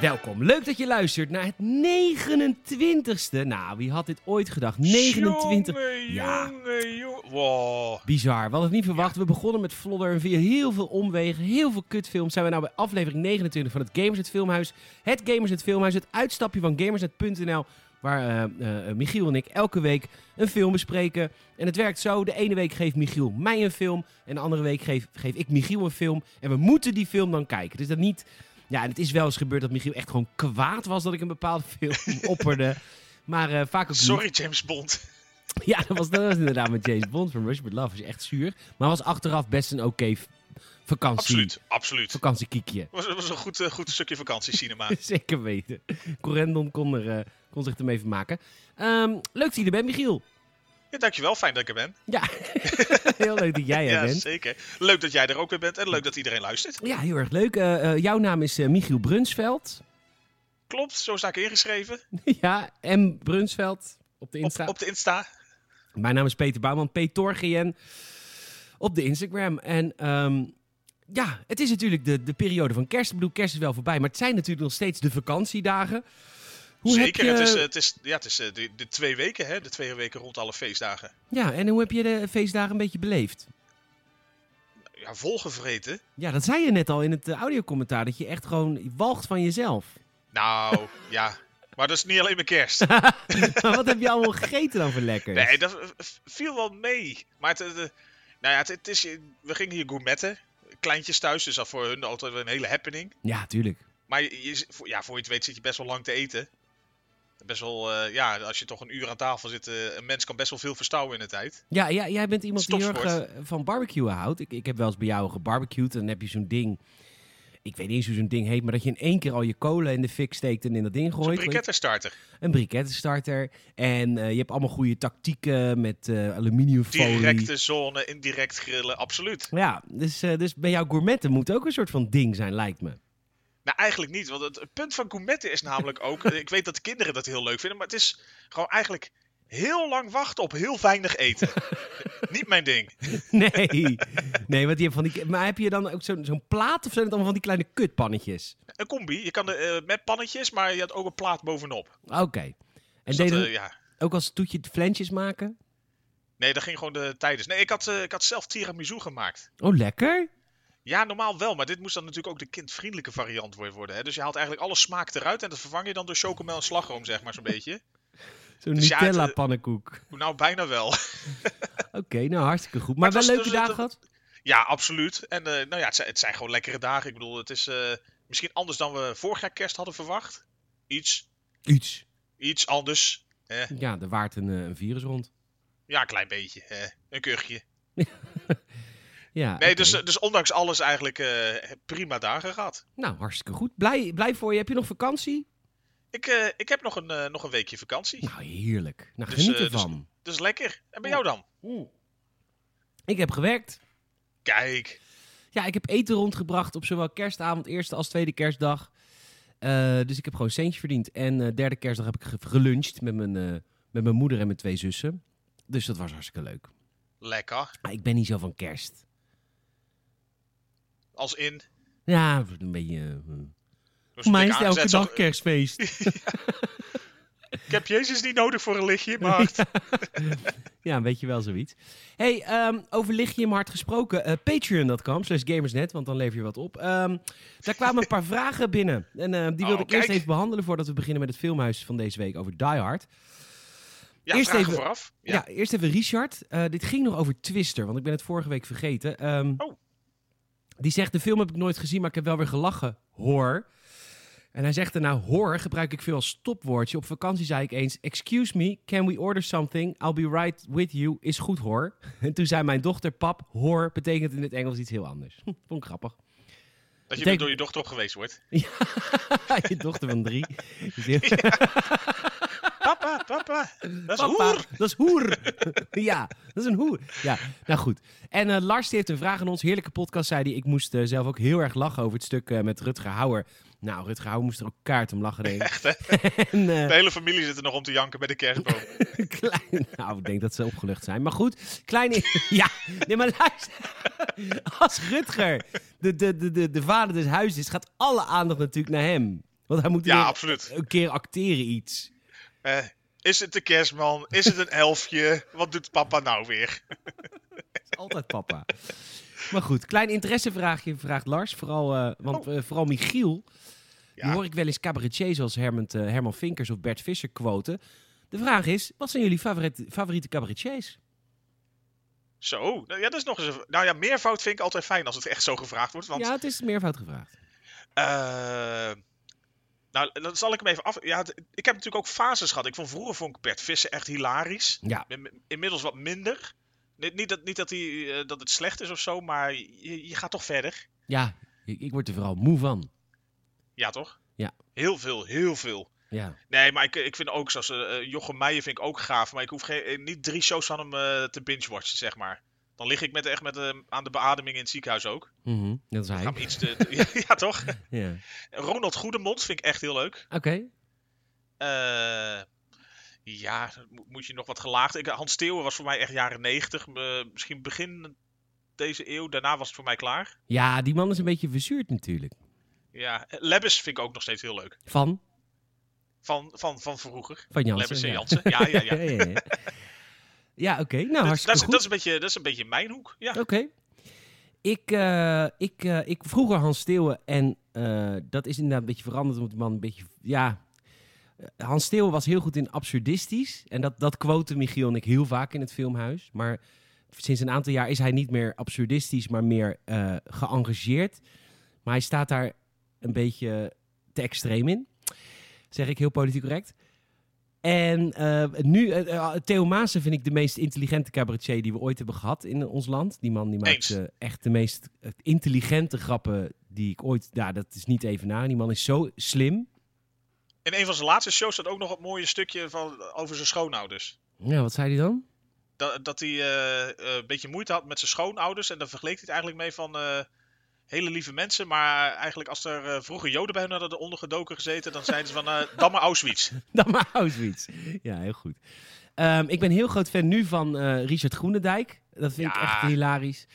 Welkom. Leuk dat je luistert naar het 29ste. Nou, wie had dit ooit gedacht? 29. Jongen, Ja. jongen, jongen. Wow. Bizar. We hadden het niet verwacht. We begonnen met Vlodder en via heel veel omwegen, heel veel kutfilms zijn we nou bij aflevering 29 van het Gamersnet Filmhuis. Het Gamersnet Filmhuis, het uitstapje van Gamersnet.nl, waar eh, eh, Michiel en ik elke week een film bespreken. En het werkt zo, de ene week geeft Michiel mij een film en de andere week geef, geef ik Michiel een film. En we moeten die film dan kijken. Dus dat niet... Ja, en het is wel eens gebeurd dat Michiel echt gewoon kwaad was dat ik een bepaalde film opperde. Maar eh, vaak ook niet. Sorry, James Bond. Ja, dat was, dat was inderdaad met James Bond van Rush with Love. is echt zuur. Maar was achteraf best een oké vakantie. Absoluut, absoluut. Vakantiekiekje. Het was, was een goed, eh, goed stukje vakantiecinema. Zeker weten. Corendon kon, er, eh, kon zich ermee vermaken. Ehm leuk dat je er bent, Michiel. Ja, dankjewel, fijn dat ik er ben. Ja, heel leuk dat jij er ja, bent. zeker. Leuk dat jij er ook weer bent en leuk dat iedereen luistert. Ja, heel erg leuk. Eh, eh, jouw naam is eh, Michiel Brunsveld. Klopt, zo sta ik ingeschreven. ja, M. Brunsveld op de Insta. op de Insta. Mijn naam is Peter Bouwman, PTorGN op de Instagram. En ehm, ja, het is natuurlijk de, de periode van kerst. Ik bedoel, kerst is wel voorbij, maar het zijn natuurlijk nog steeds de vakantiedagen. Hoe Zeker, je... het is, eh, het is, ja, het is eh, de, de twee weken, hè? De twee weken rond alle feestdagen. Ja, en hoe heb je de feestdagen een beetje beleefd? Ja, volgevreten. Ja, dat zei je net al in het eh, audiocommentaar, dat je echt gewoon walgt van jezelf. Nou, ja. Maar dat is niet alleen mijn kerst. maar wat heb je allemaal gegeten dan voor lekkers? Nee, dat viel wel mee. Maar het, de- nou ja, het, het is, we gingen hier gourmetten. Kleintjes thuis, dus dat voor hun altijd een hele happening. Ja, tuurlijk. Maar je, ja, voor je het weet zit je best wel lang te eten. Best wel, eh, ja, als je toch een uur aan tafel zit, eh, een mens kan best wel veel verstouwen in de tijd. Ja, ja jij bent iemand die heel erg eh, van barbecuen houdt. Ik, ik heb wel eens bij jou gebarbecued en dan heb je zo'n ding... Ik weet niet eens hoe zo'n ding heet, maar dat je in één keer al je kolen in de fik steekt en in dat ding gooit. brikettenstarter. Een brikettenstarter. En je hebt allemaal goede tactieken met eh aluminiumfolie. Directe zone, indirect grillen, absoluut. Ja, dus, dus bij jouw gourmetten moet ook een soort van ding zijn, lijkt me. Nou, eigenlijk niet. Want het, het punt van gourmetten is namelijk ook... ik weet dat de kinderen dat heel leuk vinden, maar het is gewoon eigenlijk heel lang wachten op heel weinig eten. niet mijn ding. Nee, nee want je hebt van die... Maar heb je dan ook zo'n zo'n plaat of zijn het allemaal van die kleine kutpannetjes? Een combi. Je kan er eh, met pannetjes, maar je had ook een plaat bovenop. Oké. En Dus je eh, ja. ook als toetje flensjes maken? Nee, dat ging gewoon de tijdens. Nee, ik had, eh, ik had zelf tiramisu gemaakt. Oh, lekker. Ja, normaal wel, maar dit moest dan natuurlijk ook de kindvriendelijke variant wo- worden. Hè? Dus je haalt eigenlijk alle smaak eruit en dat vervang je dan door chocomel en slagroom, zeg maar, zo'n beetje. Zo'n Dus ja, het, Nutella eh, pannenkoek. Nou, bijna wel. Oké, nou hartstikke goed. Maar, Maar wel leuke dus- dagen gehad? ja, absoluut. En eh, nou ja, het zijn, het zijn gewoon lekkere dagen. Ik bedoel, het is eh, misschien anders dan we vorig jaar kerst hadden verwacht. Iets, Iets. iets anders. Ja, er waart een, een virus rond. Ja, een klein beetje. eh, een kuchje. Ja, Nee, dus, dus ondanks alles eigenlijk eh, prima dagen gehad. Nou, hartstikke goed. Blij, blij voor je. Heb je nog vakantie? Ik, eh, ik heb nog een, eh, nog een weekje vakantie. Nou, heerlijk. Nou, Dus, geniet dus- ervan. Dat is lekker. En bij jou dan? Ik heb gewerkt. Kijk. Ja, ik heb eten rondgebracht op zowel kerstavond, eerste als tweede kerstdag. Dus ik heb gewoon centje verdiend. En derde kerstdag heb ik ge- geluncht met mijn, met mijn moeder en mijn twee zussen. Dus dat was hartstikke leuk. Lekker. Maar ik ben niet zo van kerst. Als in. Ja, een beetje... dus voor mij is het elke dag kerstfeest. Ik heb Jezus niet nodig voor een lichtje, maar ja, weet je wel zoiets. hey, ehm, over lichtje in mijn hart gesproken. eh Patreon.com slash gamersnet, want dan lever je wat op. Ehm, daar kwamen een paar vragen binnen. En eh, die wilde Oh, ik eerst even behandelen voordat we beginnen met het filmhuis van deze week over Die Hard. ja, Eerst vragen even- vooraf. Ja, Ja. eerst even Richard. Eh, dit ging nog over Twister, want ik ben het vorige week vergeten. Ehm, Oh. Die zegt, de film heb ik nooit gezien, maar ik heb wel weer gelachen. Hoor. En hij zegt daarna, hoor gebruik ik veel als stopwoordje. Op vakantie zei ik eens, excuse me, can we order something? I'll be right with you. Is goed hoor. En toen zei mijn dochter, pap, hoor betekent in het Engels iets heel anders. Hm, vond ik grappig. Dat je door je dochter op geweest wordt. Je dochter van drie. Heel- Papa, papa. Dat is Papa, hoer. dat is hoer. ja, dat is een hoer. Ja, nou goed. En eh, Lars die heeft een vraag aan ons. Heerlijke podcast, zei hij. Ik moest eh, zelf ook heel erg lachen over het stuk eh, met Rutger Hauer. Nou, Rutger Hauer moest er ook kaart om lachen, denk. Echt, hè? En, De hele familie zit er nog om te janken bij de kerstboom. klein, nou, ik denk dat ze opgelucht zijn. Maar goed, kleine... ja, nee, maar luister. Als Rutger de, de, de, de, de vader des huizes is, gaat alle aandacht natuurlijk naar hem. Want hij moet Ja, absoluut. een keer acteren iets. Eh, is het de kerstman? Is het een elfje? Wat doet papa nou weer? Altijd papa. maar goed, klein interessevraagje vraagt Lars. Vooral, eh, want Oh. eh, vooral Michiel. Die hoor ik wel eens cabaretier zoals Herman, Herman Vinkers of Bert Visser quoten. De vraag is, wat zijn jullie favoriete, favoriete cabaretiers? Zo, nou ja, dat is nog eens een... Nou ja, meervoud vind ik altijd fijn als het echt zo gevraagd wordt. Want Ja, het is meervoud gevraagd. Nou, dan zal ik hem even af. Ja, ik heb natuurlijk ook fases gehad. Ik vond vroeger vond ik Bert Visser echt hilarisch. Ja, In- Inmiddels wat minder. Niet, niet, dat, niet dat, hij, eh, dat het slecht is of zo, maar je, je gaat toch verder. ja ik, ik word er vooral moe van. Ja, toch? Ja. Heel veel, heel veel. Ja, Nee, maar ik, ik vind ook, zoals eh, Jochem Meijer vind ik ook gaaf. Maar ik hoef geen, eh, niet drie shows van hem te binge-watchen, zeg maar. Dan lig ik met, echt met, aan de beademing in het ziekenhuis ook. Mhm, dat is hij. gaan iets te, te- ja, toch? Ja. Ronald Goedemond vind ik echt heel leuk. Oké, Eh, ja, mo- moet je nog wat gelaagd. Ik, Hans Steeuwen was voor mij echt jaren 90. eh, misschien begin deze eeuw. Daarna was het voor mij klaar. ja, die man is een beetje verzuurd natuurlijk. Ja, Lebbes vind ik ook nog steeds heel leuk. Van? Van, van, van vroeger. Van Jansen. Lebbes en ja. Jansen. Ja, ja, ja. ja, ja. Ja, oké. Nou, dat, is, dat, is een beetje, dat is een beetje mijn hoek. Ja. Oké. Ik, eh, ik, eh, ik vroeger Hans Steeuwen en eh, dat is inderdaad een beetje veranderd omdat die man een beetje, ja... Hans Steeuwen was heel goed in absurdistisch en dat, dat quoten Michiel en ik heel vaak in het filmhuis. Maar sinds een aantal jaar is hij niet meer absurdistisch, maar meer geëngageerd. Maar hij staat daar een beetje te extreem in. Zeg ik heel politiek correct. En eh, nu, eh, eh, Theo Maassen vind ik de meest intelligente cabaretier die we ooit hebben gehad in ons land. Die man die maakt echt de meest intelligente grappen die ik ooit... Ja, dat is niet even na. Die man is zo slim. In een van zijn laatste shows staat ook nog een mooie stukje van, over zijn schoonouders. Ja, wat zei hij dan? Dat, dat hij een beetje moeite had met zijn schoonouders. En daar vergeleek hij het eigenlijk mee van... hele lieve mensen, maar eigenlijk als er eh, vroeger Joden bij hun hadden eronder gedoken gezeten, dan zeiden ze van eh maar Auschwitz. Maar Auschwitz. Ja, heel goed. Ehm, ik ben heel groot fan nu van eh, Richard Groenendijk. Dat vind ik echt hilarisch.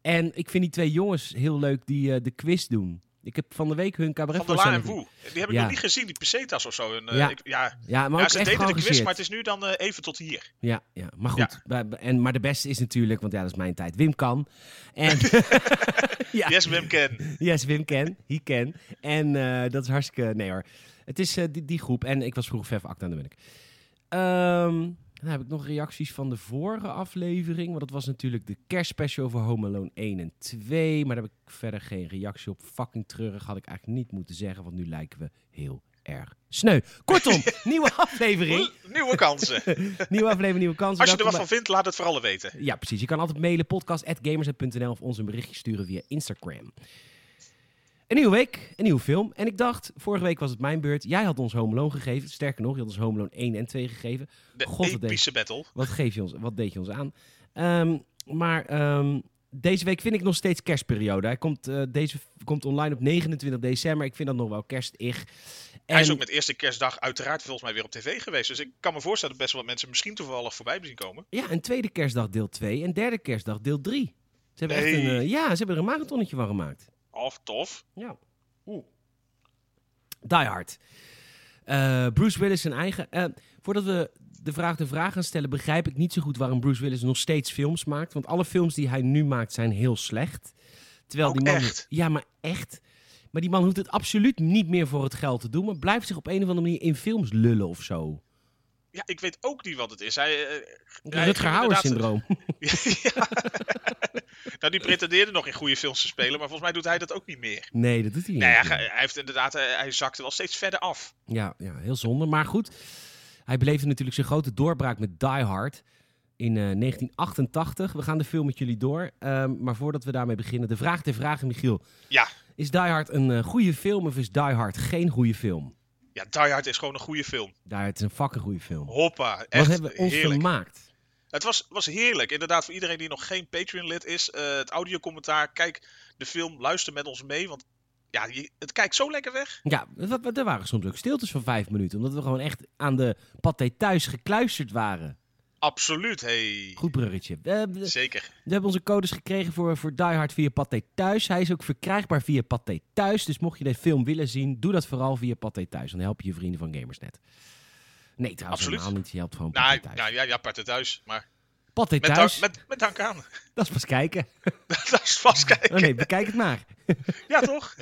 En ik vind die twee jongens heel leuk die de quiz doen. Ik heb van de week hun cabaret Van der Laan en Woe. Die heb ik Ja. nog niet gezien, die pesetas of zo. En, eh, Ja. ik- ja, Ja, maar ja ze deden de quiz, maar het is nu dan eh, even tot hier. Ja, ja, maar goed. En, maar de beste is natuurlijk, want ja, dat is mijn tijd, Wim Kan. En, ja, Yes, Wim Ken. yes, Wim Ken. He can. En eh, dat is hartstikke... Nee hoor. Het is die, die groep. En ik was vroeger Vef Acta, daar ben ik. Ehm, dan heb ik nog reacties van de vorige aflevering. Want dat was natuurlijk de kerstspecial voor Home Alone 1 en 2. Maar daar heb ik verder geen reactie op. Fucking treurig had ik eigenlijk niet moeten zeggen. Want nu lijken we heel erg sneu. Kortom, nieuwe aflevering. Nieuwe kansen. Nieuwe aflevering, nieuwe kansen. Als je er wat van vindt, laat het vooral weten. ja, precies. Je kan altijd mailen podcast.gamers.nl of ons een berichtje sturen via Instagram. Een nieuwe week, een nieuwe film. En ik dacht, vorige week was het mijn beurt. Jij had ons Home Alone gegeven. Sterker nog, je had ons Home Alone 1 en 2 gegeven. De God, wat epische battle. Wat, geef je ons, wat deed je ons aan? Ehm, maar ehm, deze week vind ik nog steeds kerstperiode. Hij komt, eh, deze komt online op 29 december. Ik vind dat nog wel kerstig. Hij is En- ook met eerste kerstdag uiteraard volgens mij weer op tv geweest. Dus ik kan me voorstellen dat best wel wat mensen misschien toevallig voorbij zien komen. Ja, en tweede kerstdag deel 2 en derde kerstdag deel 3. Ze hebben echt een, eh, ja, ze hebben er een marathonnetje van gemaakt. Of tof. Ja. Die Hard. Eh, Bruce Willis zijn eigen... eh, voordat we de vraag de vraag gaan stellen... begrijp ik niet zo goed waarom Bruce Willis nog steeds films maakt. Want alle films die hij nu maakt zijn heel slecht. Terwijl Ook die man... echt? Ja, maar echt. Maar die man hoeft het absoluut niet meer voor het geld te doen. Maar blijft zich op een of andere manier in films lullen of zo. Ja, ik weet ook niet wat het is. Hij, Het hij Rutger Hauer-syndroom. ja. nou, die pretendeerde nog in goede films te spelen, maar volgens mij doet hij dat ook niet meer. nee, dat doet hij niet. Nee, hij, hij heeft inderdaad, eh, hij zakte wel steeds verder af. Ja, ja, heel zonde. Maar goed, hij beleefde natuurlijk zijn grote doorbraak met Die Hard in eh, 1988. We gaan de film met jullie door. Ehm, maar voordat we daarmee beginnen, de vraag ter vragen, Michiel. Ja. Is Die Hard een goede film of is Die Hard geen goede film? Ja, Die Hard is gewoon een goede film. Die Hard is een fucking goede film. Hoppa, Wat echt hebben we ons heerlijk. vermaakt? Het was, was heerlijk. Inderdaad, voor iedereen die nog geen Patreon-lid is, eh, het audiocommentaar, kijk de film, luister met ons mee, want ja, je, het kijkt zo lekker weg. Ja, wat- wat- er waren soms ook stiltes van vijf minuten. Omdat we gewoon echt aan de paté thuis gekluisterd waren. Absoluut, hey. Goed bruggetje. Eh, we, Zeker. we hebben onze codes gekregen voor, voor Die Hard via Pathé Thuis. Hij is ook verkrijgbaar via Pathé Thuis. Dus mocht je de film willen zien, doe dat vooral via Pathé Thuis. Dan help je je vrienden van Gamersnet. Nee, trouwens Absoluut. helemaal niet. Je helpt gewoon Nou, Pathé Thuis. nou ja, ja, apart thuis. Maar Pathé met, Thuis, dank, met, met dank aan. dat is pas kijken. dat is vast kijken. Oh nee, bekijk het maar. Ja, toch?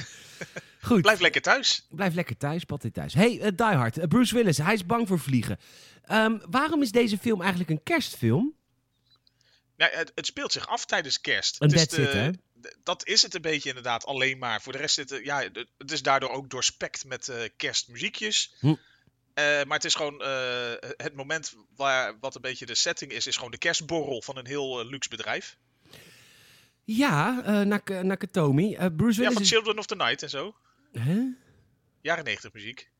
Goed. Blijf lekker thuis. Blijf lekker thuis, Pathé Thuis. Hey, eh, Die Hard. Eh, Bruce Willis, hij is bang voor vliegen. Ehm, waarom is deze film eigenlijk een kerstfilm? Het, het speelt zich af tijdens kerst. En de- hè? Dat is het een beetje inderdaad, alleen maar. Voor de rest zit het, ja, het- is daardoor ook doorspekt met eh, kerstmuziekjes. Hm. Maar het is gewoon het moment waar wat een beetje de setting is, is gewoon de kerstborrel van een heel luxe bedrijf. Ja, Nak Nakatomi. Bruce Ja, Willis van is... Children of the Night en zo. Hè? Jaren 90 muziek.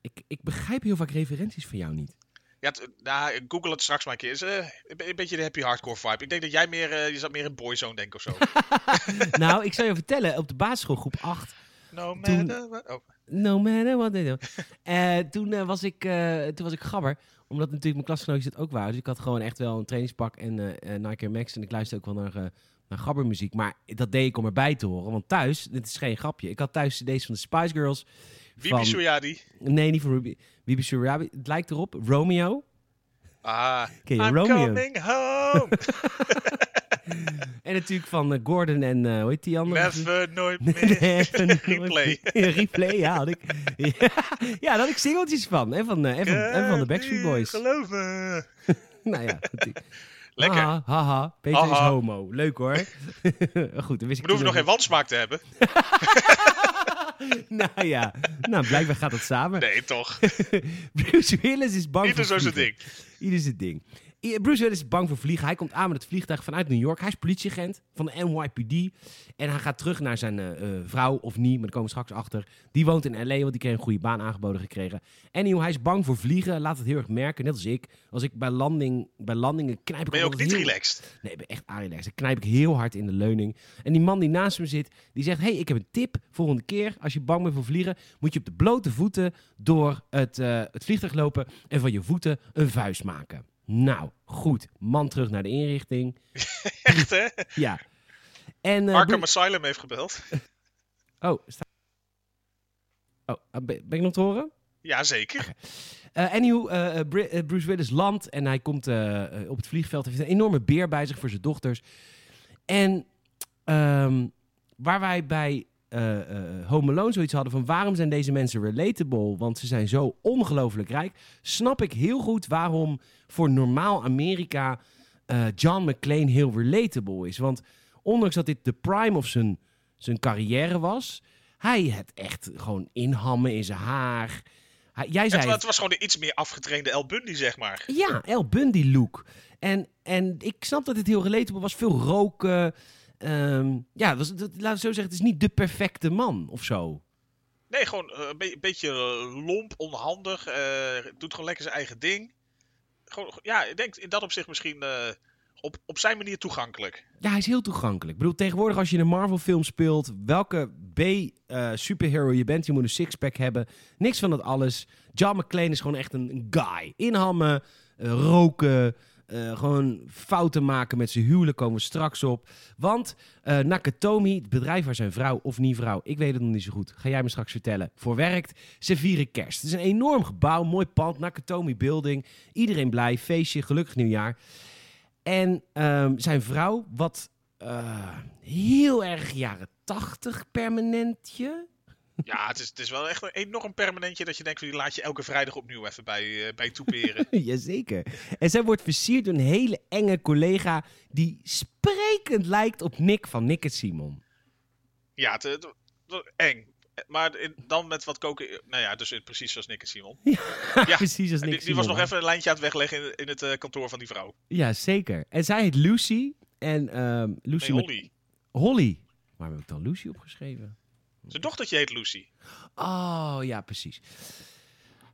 Ik, ik begrijp heel vaak referenties van jou niet. Ja, nou, google het straks maar een keer. Is eh, een be- een beetje de happy hardcore vibe. Ik denk dat jij meer, eh, je zat meer in Boyzone denken of zo. nou, ik zal je vertellen, op de basisschool groep 8, no matter what- Oh, no matter what they do. Toen, eh, was ik, toen was ik gabber, omdat natuurlijk mijn klasgenootjes het ook waren. Dus ik had gewoon echt wel een trainingspak en Nike Max en ik luisterde ook wel naar, naar gabbermuziek. Maar dat deed ik om erbij te horen, want thuis, dit is geen grapje, ik had thuis cd's van de Spice Girls. Bibi van- Suyadi. Nee, niet van Ruby. Bibi Surabi. Het lijkt erop. Romeo. Ah, Ken je I'm Romeo? coming home. En natuurlijk van eh, Gordon en eh hoe heet die andere? Never, nooit meer. Even Replay. Replay, ja. Had ik, ja, ja, daar had ik singeltjes van. En van, en van, en van de Backstreet Boys. Geloof me. Nou ja. Lekker. Haha, haha. Peter is homo. Leuk hoor. Goed, dan wist ik We hoeven nog geen wansmaak te hebben. Nou ja. Nou, blijkbaar gaat dat samen. Nee, toch. Bruce Willis is bang Ieder voor zo zijn ding. Ieder zijn ding. Bruce Willis is bang voor vliegen. Hij komt aan met het vliegtuig vanuit New York. Hij is politieagent van de NYPD. En hij gaat terug naar zijn eh, eh, vrouw, of niet, maar daar komen we straks achter. Die woont in L.A., want die kreeg een goede baan aangeboden gekregen. Anyhow, hij is bang voor vliegen. Laat het heel erg merken, net als ik. Als ik bij, landing, bij landingen knijp ik Ben je ook niet heel- relaxed? Nee, ik ben echt relaxed. Dan knijp ik heel hard in de leuning. En die man die naast me zit, die zegt... hey, ik heb een tip. Volgende keer, als je bang bent voor vliegen... moet je op de blote voeten door het, eh, het vliegtuig lopen... en van je voeten een vuist maken. Nou, goed. Man terug naar de inrichting. Echt, hè? Ja. En, Arkham Bru- Asylum heeft gebeld. Oh, sta... Oh, ben ben ik nog te horen? Jazeker. Eh anyhow, eh, eh, eh, Bruce Willis landt en hij komt op het vliegveld. Hij heeft een enorme beer bij zich voor zijn dochters. En ehm, waar wij bij eh, Home Alone zoiets hadden van... waarom zijn deze mensen relatable? Want ze zijn zo ongelooflijk rijk. Snap ik heel goed waarom voor normaal Amerika eh, John McClane heel relatable is. Want ondanks dat dit de prime of zijn, zijn carrière was... hij het echt gewoon inhammen in zijn haar... Hij- Jij zei Het, het was gewoon een iets meer afgetrainde El Bundy, zeg maar. ja, El Bundy look. En, en ik snap dat het heel relatable was. Veel roken. Ehm, ja, was, dat, laten we zo zeggen, het is niet de perfecte man of zo. Nee, gewoon eh, een be- beetje eh, lomp, onhandig. eh, doet gewoon lekker zijn eigen ding. Gewoon, ja, ik denk in dat opzicht misschien op, op zijn manier toegankelijk. Ja, hij is heel toegankelijk. Ik bedoel, tegenwoordig als je in een Marvel-film speelt, welke B-superhero je bent, je moet een sixpack hebben. Niks van dat alles. John McClane is gewoon echt een, een guy. Inhammen, roken, eh, gewoon fouten maken met zijn huwelijk komen we straks op. Want eh, Nakatomi, het bedrijf waar zijn vrouw of niet vrouw, ik weet het nog niet zo goed, ga jij me straks vertellen, voor werkt, ze vieren kerst. Het is een enorm gebouw, mooi pand, Nakatomi Building. Iedereen blij, feestje, gelukkig nieuwjaar. En ehm, zijn vrouw, wat eh, heel erg jaren tachtig permanentje. Ja, het is, het is wel echt een enorm permanentje dat je denkt, die laat je elke vrijdag opnieuw even bij, eh, bij toeperen. Jazeker. En zij wordt versierd door een hele enge collega die sprekend lijkt op Nick van Nick en Simon. ja, het, het- het- eng. Maar in- dan met wat koken. Nou ja, dus in- precies zoals Nick en Simon. Ja, Precies als En Nick die, die was nog even een lijntje aan het wegleggen in, in het eh, kantoor van die vrouw. Ja, zeker. En zij heet Lucy. En ehm, Lucy Nee, met- Holly. Holly. Waar heb ik dan Lucy opgeschreven? Zijn dochtertje heet Lucy. Oh, ja, precies.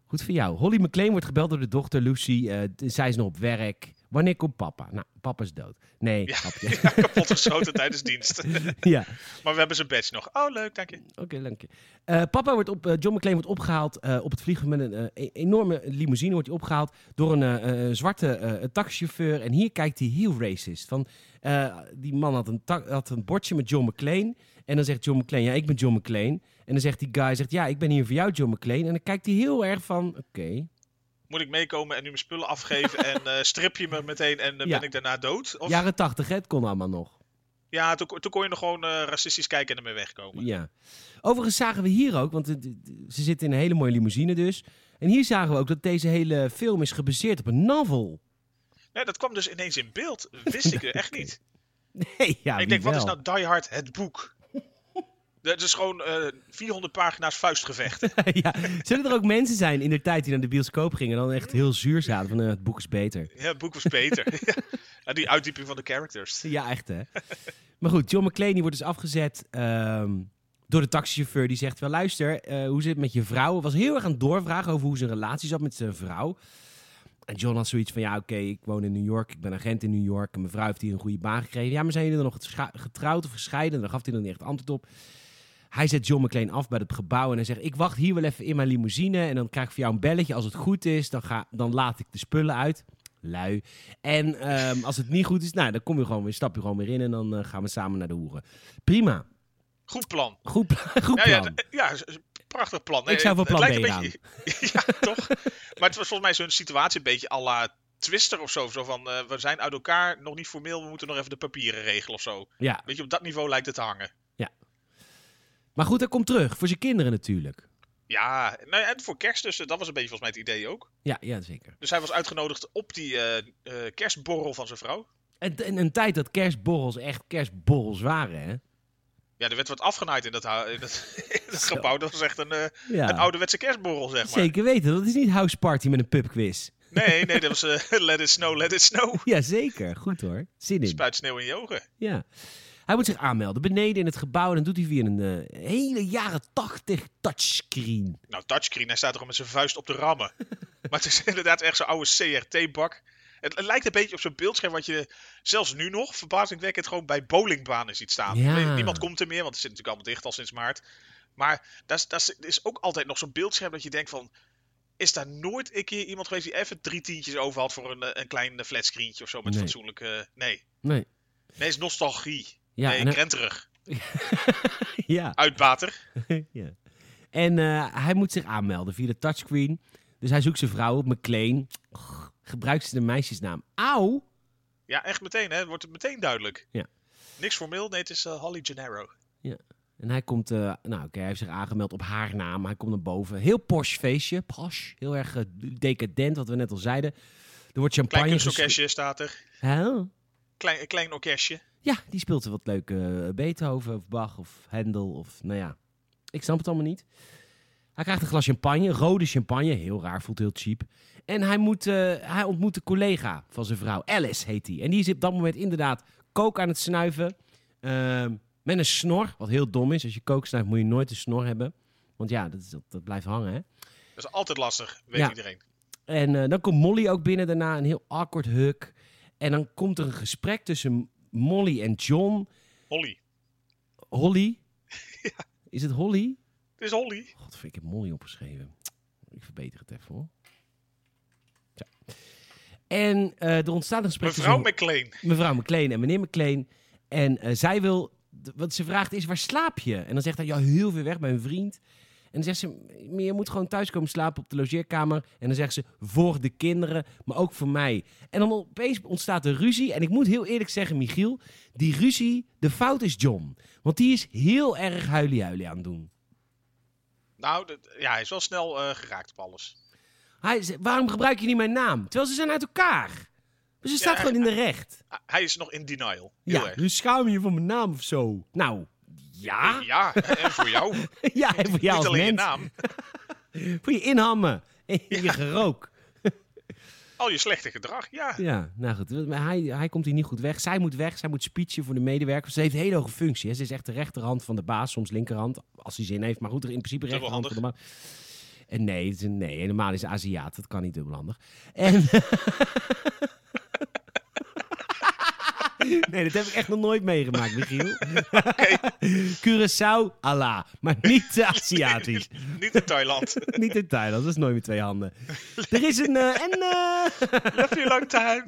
Goed voor jou. Holly McClane wordt gebeld door de dochter Lucy. Eh, zij is nog op werk. Wanneer komt papa? Nou, papa is dood. Nee, Ja. Ja, kapot geschoten tijdens dienst. ja. maar we hebben zijn badge nog. Oh, leuk, dank je. Oké, dank je. Eh, papa wordt op, eh, John McClane wordt opgehaald eh, op het vliegen met een e- enorme limousine. Wordt hij opgehaald door een zwarte taxichauffeur. En hier kijkt hij heel racist. Van, die man had een, had een bordje met John McClane. En dan zegt John McClane, ja, ik ben John McClane. En dan zegt die guy, zegt, ja, ik ben hier voor jou, John McClane. En dan kijkt hij heel erg van, oké. Moet ik meekomen en nu mijn spullen afgeven en eh, strip je me meteen en dan Ja. ben ik daarna dood? Of... Jaren tachtig, het kon allemaal nog. Ja, toen, toen kon je nog gewoon eh, racistisch kijken en ermee wegkomen. Ja. Overigens zagen we hier ook, want het- ze zitten in een hele mooie limousine dus. En hier zagen we ook dat deze hele film is gebaseerd op een novel. Nee, dat kwam dus ineens in beeld. Wist ik echt niet. Nee, ja, ik denk, wat is nou Die Hard, het boek? Het is gewoon eh 400 pagina's vuistgevechten. ja. Zullen er ook mensen zijn in de tijd die naar de bioscoop gingen en dan echt heel zuur zaten van eh, het boek is beter. Ja, het boek was beter. ja, die uitdieping van de characters. Ja, echt hè. maar goed, John McClane die wordt dus afgezet ehm, door de taxichauffeur. Die zegt wel, luister, eh, hoe zit het met je vrouw? Was heel erg aan het doorvragen over hoe zijn relatie zat met zijn vrouw. En John had zoiets van, ja oké, ik woon in New York, ik ben agent in New York. En mijn vrouw heeft hier een goede baan gekregen. Ja, maar zijn jullie dan nog getrouwd of gescheiden? En daar gaf hij dan niet echt antwoord op. Hij zet John McClane af bij het gebouw en hij zegt: Ik wacht hier wel even in mijn limousine. En dan krijg ik voor jou een belletje. Als het goed is, dan, ga, dan laat ik de spullen uit. Lui. En ehm, als het niet goed is, nou, dan kom je gewoon weer, stap je gewoon weer in. En dan eh, gaan we samen naar de hoeren. Prima. Goed plan. Goed, pla- goed Ja, ja, plan. ja, is een prachtig plan. Ik zou voor het plan lijkt B een beetje- ja, toch? Maar het was volgens mij zo'n situatie een beetje à la Twister of zo. Zo van, eh, we zijn uit elkaar, nog niet formeel, we moeten nog even de papieren regelen of zo. Ja, Weet je, op dat niveau lijkt het te hangen. Maar goed, hij komt terug. Voor zijn kinderen natuurlijk. Ja, nou, en voor kerst dus, dat was een beetje volgens mij het idee ook. Ja, ja zeker. Dus hij was uitgenodigd op die eh, eh, kerstborrel van zijn vrouw. En, en een tijd dat kerstborrels echt kerstborrels waren, hè? Ja, er werd wat afgenaaid in dat, in dat, in dat Zo. gebouw. Dat was echt een, Ja, een ouderwetse kerstborrel, zeg maar. zeker weten. Dat is niet house party met een pubquiz. Nee, nee, dat was let it snow, let it snow. Ja, zeker. Goed hoor. Zin in. Spuit sneeuw in je ogen. Ja. Hij moet zich aanmelden beneden in het gebouw. En dan doet hij via een eh, hele jaren tachtig touchscreen. Nou, touchscreen, hij staat er gewoon met zijn vuist op de rammen. maar het is inderdaad echt zo'n oude CRT-bak. Het, het lijkt een beetje op zo'n beeldscherm wat je zelfs nu nog, verbazingwekkend, gewoon bij bowlingbanen ziet staan. Ja. Niemand komt er meer, want het zit natuurlijk allemaal dicht al sinds maart. Maar dat is, ook altijd nog zo'n beeldscherm dat je denkt van... Is daar nooit een keer iemand geweest die even drie tientjes over had voor een, eh, een klein eh, flatscreentje of zo met Nee. fatsoenlijk... eh, nee. Nee. Nee, is nostalgie. Ja, nee, en hij- krenterig. ja. Uitbater. ja. En eh, hij moet zich aanmelden via de touchscreen. Dus hij zoekt zijn vrouw op McLean. Gebruikt ze de meisjesnaam. Auw. Ja, echt meteen, hè. Het wordt meteen duidelijk. Ja. Niks formeel, nee, het is eh, Holly Gennaro. En hij komt, eh, nou oké, hij heeft zich aangemeld op haar naam. Hij komt naar boven. Heel posh feestje. Posh. Heel erg decadent, wat we net al zeiden. Er wordt Klein champagne ges- kunstorkestje staat er. Huh? Klein, klein orkestje. Ja, die speelt wat leuke eh, Beethoven of Bach of Handel of nou ja. Ik snap het allemaal niet. Hij krijgt een glas champagne, rode champagne. Heel raar, voelt heel cheap. En hij, moet, eh, hij ontmoet de collega van zijn vrouw. Alice heet die. En die is op dat moment inderdaad kook aan het snuiven. ehm, met een snor, wat heel dom is. Als je kook snuift moet je nooit een snor hebben. Want ja, dat, dat, dat blijft hangen hè. Dat is altijd lastig, weet Ja. iedereen. En eh, dan komt Molly ook binnen daarna, een heel awkward hug. En dan komt er een gesprek tussen Molly en John. Holly. Holly? Is het Holly? Het is Holly. God, ik heb Molly opgeschreven. Ik verbeter het even hoor. En eh, er ontstaat een gesprek Mevrouw tussen McLean. mevrouw McLean en meneer McLean. En eh, zij wil, wat ze vraagt is, waar slaap je? En dan zegt hij, ja, heel ver weg bij een vriend. En dan zegt ze, "Maar je moet gewoon thuis komen slapen op de logeerkamer. En dan zegt ze, voor de kinderen, maar ook voor mij. En dan opeens ontstaat er ruzie. En ik moet heel eerlijk zeggen, Michiel, die ruzie, de fout is John. Want die is heel erg huilie-huilie aan het doen. Nou, dat- ja, hij is wel snel eh, geraakt op alles. Hij waarom gebruik je niet mijn naam? Terwijl ze zijn uit elkaar. Dus ze staat Ja, gewoon in de recht. Hij is nog in denial. Heel Ja, erg. dus schaam je van mijn naam of zo. Nou, ja. Ja, en voor jou. Ja, en voor jou Niet alleen je naam. Voor je inhammen. En je gerook. Al je slechte gedrag. Ja. Ja, nou goed. Maar hij, hij komt hier niet goed weg. Zij moet weg. Zij moet speechen voor de medewerkers. Ze heeft een hele hoge functie. Hè. Ze is echt de rechterhand van de baas. Soms linkerhand. Als hij zin heeft. Maar goed, in principe rechterhand van de baas. En nee, nee, helemaal is Aziat. Dat kan niet dubbelhandig. En, Nee, dat heb ik echt nog nooit meegemaakt, Michiel. Curaçao, Allah. Maar niet Aziatisch. Niet in Thailand. niet in Thailand, dat is nooit met twee handen. Er is een, eh, en, eh, Love you long time.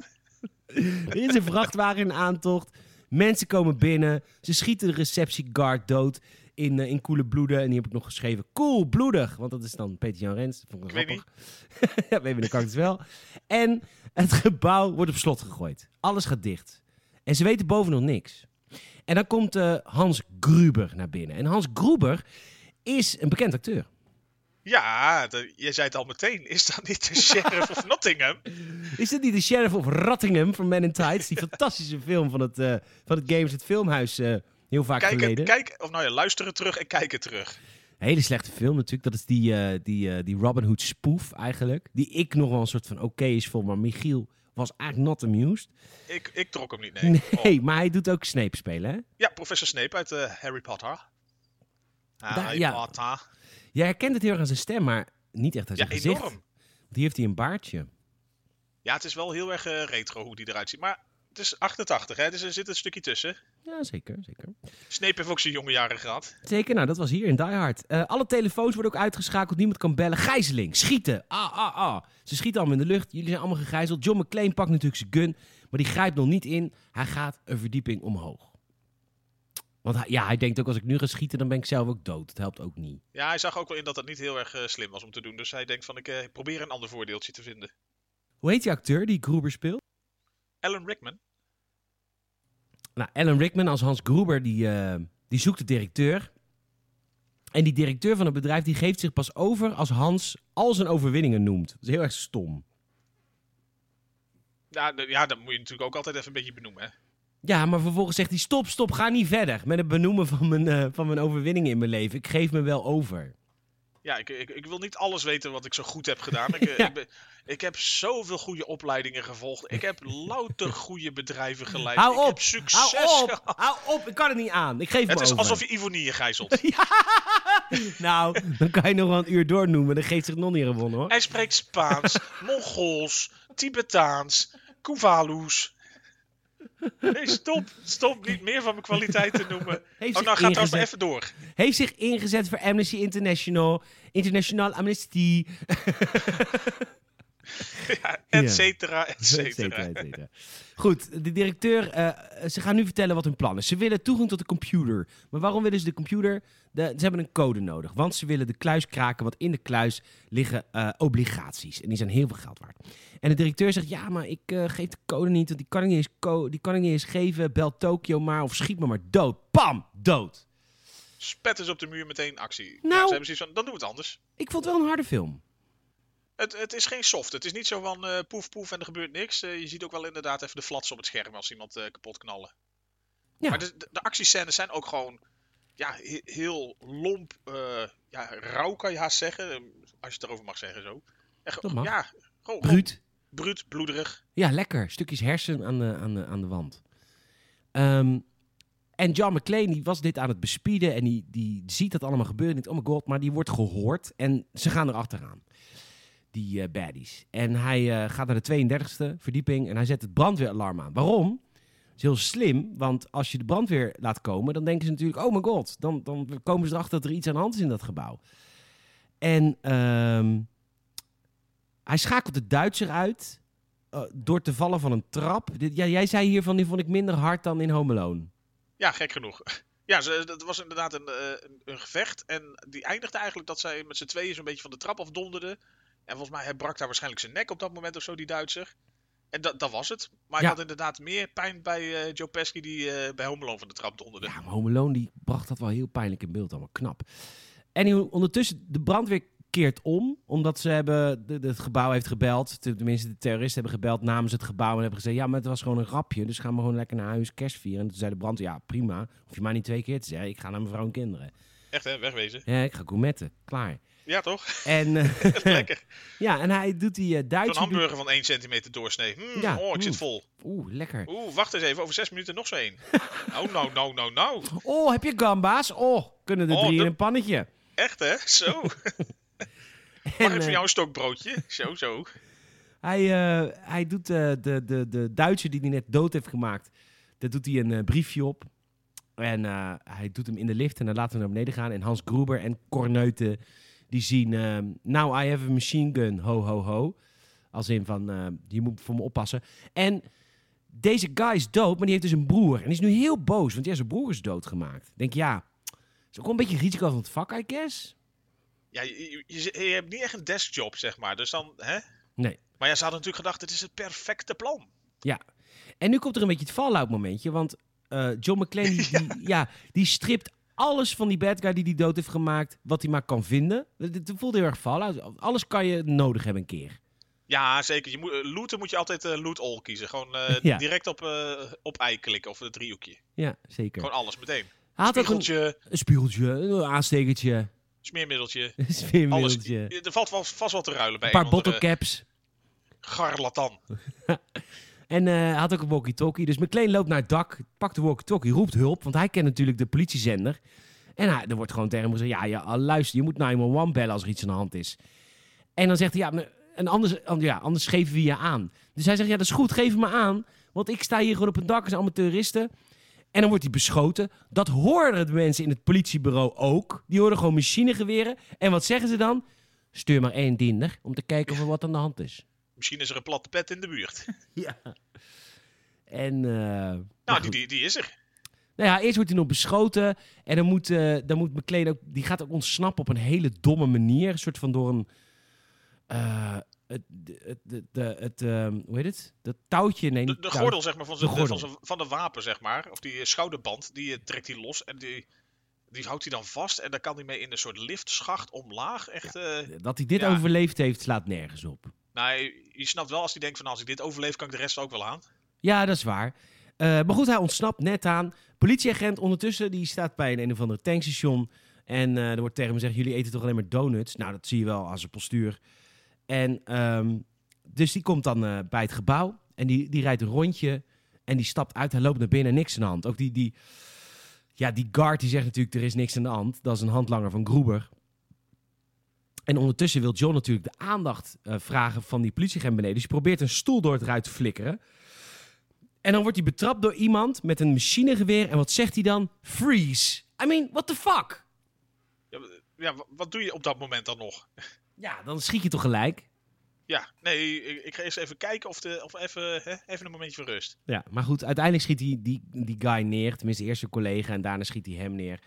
er is een vrachtwagen in aantocht. Mensen komen binnen. Ze schieten de receptieguard dood in, eh in koele bloeden. En die heb ik nog geschreven. Cool, bloedig. Want dat is dan Peter-Jan Rens. Dat vond ik weet grappig. ja, weet kan het wel. En het gebouw wordt op slot gegooid. Alles gaat dicht. En ze weten boven nog niks. En dan komt eh, Hans Gruber naar binnen. En Hans Gruber is een bekend acteur. Ja, de- je zei het al meteen. Is dat niet de sheriff of Nottingham? Is dit niet de Sheriff of Rottingham van Men in Tights? Die fantastische film van het, eh, van het Games, het filmhuis, eh, heel vaak Kijk, geleden. kijk, of nou ja, luisteren terug en kijken terug. Hele slechte film natuurlijk. Dat is die, eh, die, die Robin Hood spoof eigenlijk. Die ik nog wel een soort van oké is vond. Maar Michiel was eigenlijk not amused. Ik, ik trok hem niet, nee. Nee, Oh. maar hij doet ook Snape spelen, hè? Ja, professor Snape uit eh, Harry Potter. Harry ja. Potter. Jij herkent het heel erg aan zijn stem, maar niet echt aan Ja, zijn gezicht. enorm. Die heeft hij een baardje. Ja, het is wel heel erg eh, retro hoe die eruit ziet. Maar het is 88, hè, dus er zit een stukje tussen. Ja, zeker, zeker. Snape heeft ook zijn jonge jaren gehad. Zeker, nou dat was hier in Die Hard. Eh, alle telefoons worden ook uitgeschakeld, niemand kan bellen. Gijzeling, schieten. Ah, ah, ah. Ze schieten allemaal in de lucht, jullie zijn allemaal gegijzeld. John McClane pakt natuurlijk zijn gun, maar die grijpt nog niet in. Hij gaat een verdieping omhoog. Want hij, ja, hij denkt ook als ik nu ga schieten, dan ben ik zelf ook dood. Dat helpt ook niet. Ja, hij zag ook wel in dat het niet heel erg eh, slim was om te doen. Dus hij denkt van, ik eh, probeer een ander voordeeltje te vinden. Hoe heet die acteur die Gruber speelt? Alan Rickman. Nou, Alan Rickman als Hans Gruber, die, eh, die zoekt de directeur. En die directeur van het bedrijf, die geeft zich pas over als Hans al zijn overwinningen noemt. Dat is heel erg stom. Ja, ja, dat moet je natuurlijk ook altijd even een beetje benoemen, hè. Ja, maar vervolgens zegt hij: stop, stop, ga niet verder met het benoemen van mijn, eh, van mijn overwinningen in mijn leven. Ik geef me wel over. Ja, ik, ik, ik wil niet alles weten wat ik zo goed heb gedaan. Ik, eh, Ja. ik, ben, ik heb zoveel goede opleidingen gevolgd. Ik heb louter goede bedrijven geleid. Hou ik op, heb succes Hou op, gehad. hou op, ik kan het niet aan. Ik geef Het me is over. alsof je Ivonie gijzelt. Nou, dan kan je nog wel een uur doornoemen. Dan geeft zich nog niet gewonnen hoor. Hij spreekt Spaans, Mongools, Tibetaans, Kuvalu's. Nee, stop. Stop. Niet meer van mijn kwaliteit te noemen. Heeft Oh, nou gaat dat ingezet. even door. Heeft zich ingezet voor Amnesty International, International Amnesty, Ja, et cetera, et et cetera, cetera. et cetera. Goed, de directeur, eh, ze gaan nu vertellen wat hun plan is. Ze willen toegang tot de computer. Maar waarom willen ze de computer? De, ze hebben een code nodig, want ze willen de kluis kraken, want in de kluis liggen eh, obligaties. En die zijn heel veel geld waard. En de directeur zegt, ja, maar ik eh, geef de code niet, want die kan ik niet eens, co- die kan ik niet eens geven. Bel Tokio maar of schiet me maar dood. Pam, dood. Spet is op de muur meteen actie. Nou. Ja, ze hebben zoiets van, dan doen we het anders. Ik vond het wel een harde film. Het, het is geen soft. Het is niet zo van eh, poef poef en er gebeurt niks. Je ziet ook wel inderdaad even de flats op het scherm als iemand kapot knallen. Ja. Maar de, de, de actiescènes zijn ook gewoon ja, he- heel lomp, eh, ja, rauw kan je haast zeggen. Als je het erover mag zeggen zo. Echt. Ja, gewoon, Bruut. bruut, bloederig. Ja, lekker. Stukjes hersen aan de, aan de, aan de wand. Ehm, en John McClane die was dit aan het bespieden en die, die ziet dat allemaal gebeuren. En denkt, oh my god, maar die wordt gehoord. En ze gaan er achteraan, die eh, baddies. En hij eh, gaat naar de 32e verdieping en hij zet het brandweeralarm aan. Waarom? Is heel slim, want als je de brandweer laat komen, dan denken ze natuurlijk, oh my god, dan, dan komen ze erachter dat er iets aan de hand is in dat gebouw. En ehm, hij schakelt de Duitser uit eh, door te vallen van een trap. Dit, ja, jij zei hiervan, die vond ik minder hard dan in Home Alone. Ja, gek genoeg. Ja, dat was inderdaad een, eh, een, een gevecht. En die eindigde eigenlijk dat zij met z'n tweeën zo'n beetje van de trap afdonderden. En volgens mij brak daar waarschijnlijk zijn nek op dat moment of zo, die Duitser. En dat, dat was het. Maar Ja. ik had inderdaad meer pijn bij eh, Joe Pesci die eh, bij Home Alone van de trap donderde. Ja, maar Home Alone die bracht dat wel heel pijnlijk in beeld, allemaal knap. En ondertussen, de brandweer keert om, omdat ze hebben, de, de- het gebouw heeft gebeld, tenminste de terroristen hebben gebeld namens het gebouw en hebben gezegd, ja, maar het was gewoon een grapje, dus gaan we gewoon lekker naar huis kerst vieren. En toen zei de brandweer, ja, prima, hoef je maar niet twee keer te zeggen, ik ga naar mijn vrouw en kinderen. Echt hè, wegwezen. Ja, ik ga gourmetten, klaar. Ja toch? En, eh, Lekker. ja, en hij doet die uh, Duitse... hamburger van 1 centimeter doorsnee. Hmm, Ja, oh, ik zit vol. Oeh, lekker. Oeh, wacht eens even. Over zes minuten nog zo één. nou, nou, nou, nou, nou. Oh, heb je gamba's? Oh, kunnen er Oh, drie in een pannetje. Echt hè? Zo. Mag En, ik voor eh, jou een stokbroodje? Zo, zo. Hij, hij doet de, de, de Duitser die hij net dood heeft gemaakt. Daar doet hij een briefje op. En hij doet hem in de lift en dan laten we naar beneden gaan. En Hans Gruber en Corneute, die zien... eh, Now I have a machine gun, ho ho ho. Als in van, eh, je moet voor me oppassen. En deze guy is dood, maar die heeft dus een broer. En die is nu heel boos, want ja, zijn broer is doodgemaakt. Denk, ja, is ook wel een beetje risico van het vak, I guess. Ja, je, je, je hebt niet echt een deskjob, zeg maar. Dus dan, hè? Nee. Maar ja, ze hadden natuurlijk gedacht, het is het perfecte plan. En nu komt er een beetje het Fallout momentje, want eh, John McClane, die, die- ja, die stript alles van die bad guy die die dood heeft gemaakt, wat hij maar kan vinden. Het voelt heel erg Fallout. Alles kan je nodig hebben een keer. Ja, zeker. Je moet, eh, looten moet je altijd eh, loot all kiezen. Gewoon eh, Ja. direct op, eh op ei klikken of het driehoekje. Ja, zeker. Gewoon alles meteen. Hij had ook een, Spiegeltje, een spiegeltje, een aanstekertje, smeermiddeltje. Alles. sfeermiddeltje, Er valt vast wel te ruilen bij een paar een of andere bottle caps. Garlatan. En eh, hij had ook een walkie-talkie. Dus McLean loopt naar het dak, pakt de walkie-talkie, roept hulp. Want hij kent natuurlijk de politiezender. En hij, er wordt gewoon tegen hem gezegd... Ja, ja, luister, je moet 911 bellen als er iets aan de hand is. En dan zegt hij... Ja, en anders, ja, anders geven we je aan. Dus hij zegt, ja, dat is goed, geef me aan. Want ik sta hier gewoon op een dak, allemaal terroristen. En dan wordt hij beschoten. Dat hoorden de mensen in het politiebureau ook. Die hoorden gewoon machinegeweren. En wat zeggen ze dan? Stuur maar één diender om te kijken of er wat aan de hand is. Misschien is er een platte pet in de buurt. Ja. En... eh, Nou, ja, die, die, die is er. Nou ja, eerst wordt hij nog beschoten. En dan moet, eh dan moet McLean ook... Die gaat ook ontsnappen op een hele domme manier. Een soort van door een... eh, het, het, het, het, ehm, hoe heet het? Dat touwtje, nee, De, de touw- gordel, zeg maar, van, De van, de wapen, zeg maar. Of die schouderband, die trekt hij los. En die, die houdt hij dan vast. En dan kan hij mee in een soort liftschacht omlaag. Echt, Dat hij dit Ja. overleefd heeft, slaat nergens op. nou, je, snapt wel als hij denkt van, als ik dit overleef, kan ik de rest ook wel aan. Ja, dat is waar. Eh, maar goed, hij ontsnapt net aan. Politieagent ondertussen, die staat bij een, een of ander tankstation. En eh, er wordt tegen hem gezegd, jullie eten toch alleen maar donuts? Nou, dat zie je wel aan zijn postuur. En ehm, dus die komt dan eh, bij het gebouw. En die, die rijdt een rondje. En die stapt uit. Hij loopt naar binnen, niks aan de hand. Ook die, die, ja, die guard die zegt natuurlijk, er is niks aan de hand. Dat is een handlanger van Gruber. En ondertussen wil John natuurlijk de aandacht eh, vragen van die politieagent beneden. Dus hij probeert een stoel door het ruit te flikkeren. En dan wordt hij betrapt door iemand met een machinegeweer. En wat zegt hij dan? Freeze. I mean, what the fuck? Ja, ja, wa- wat doe je op dat moment dan nog? Ja, dan schiet je toch gelijk. Ja, nee, ik, ik ga eerst even kijken of, de, of even, hè, even een momentje van rust. Ja, maar goed, uiteindelijk schiet hij die, die guy neer. Tenminste, eerst zijn collega en daarna schiet hij hem neer.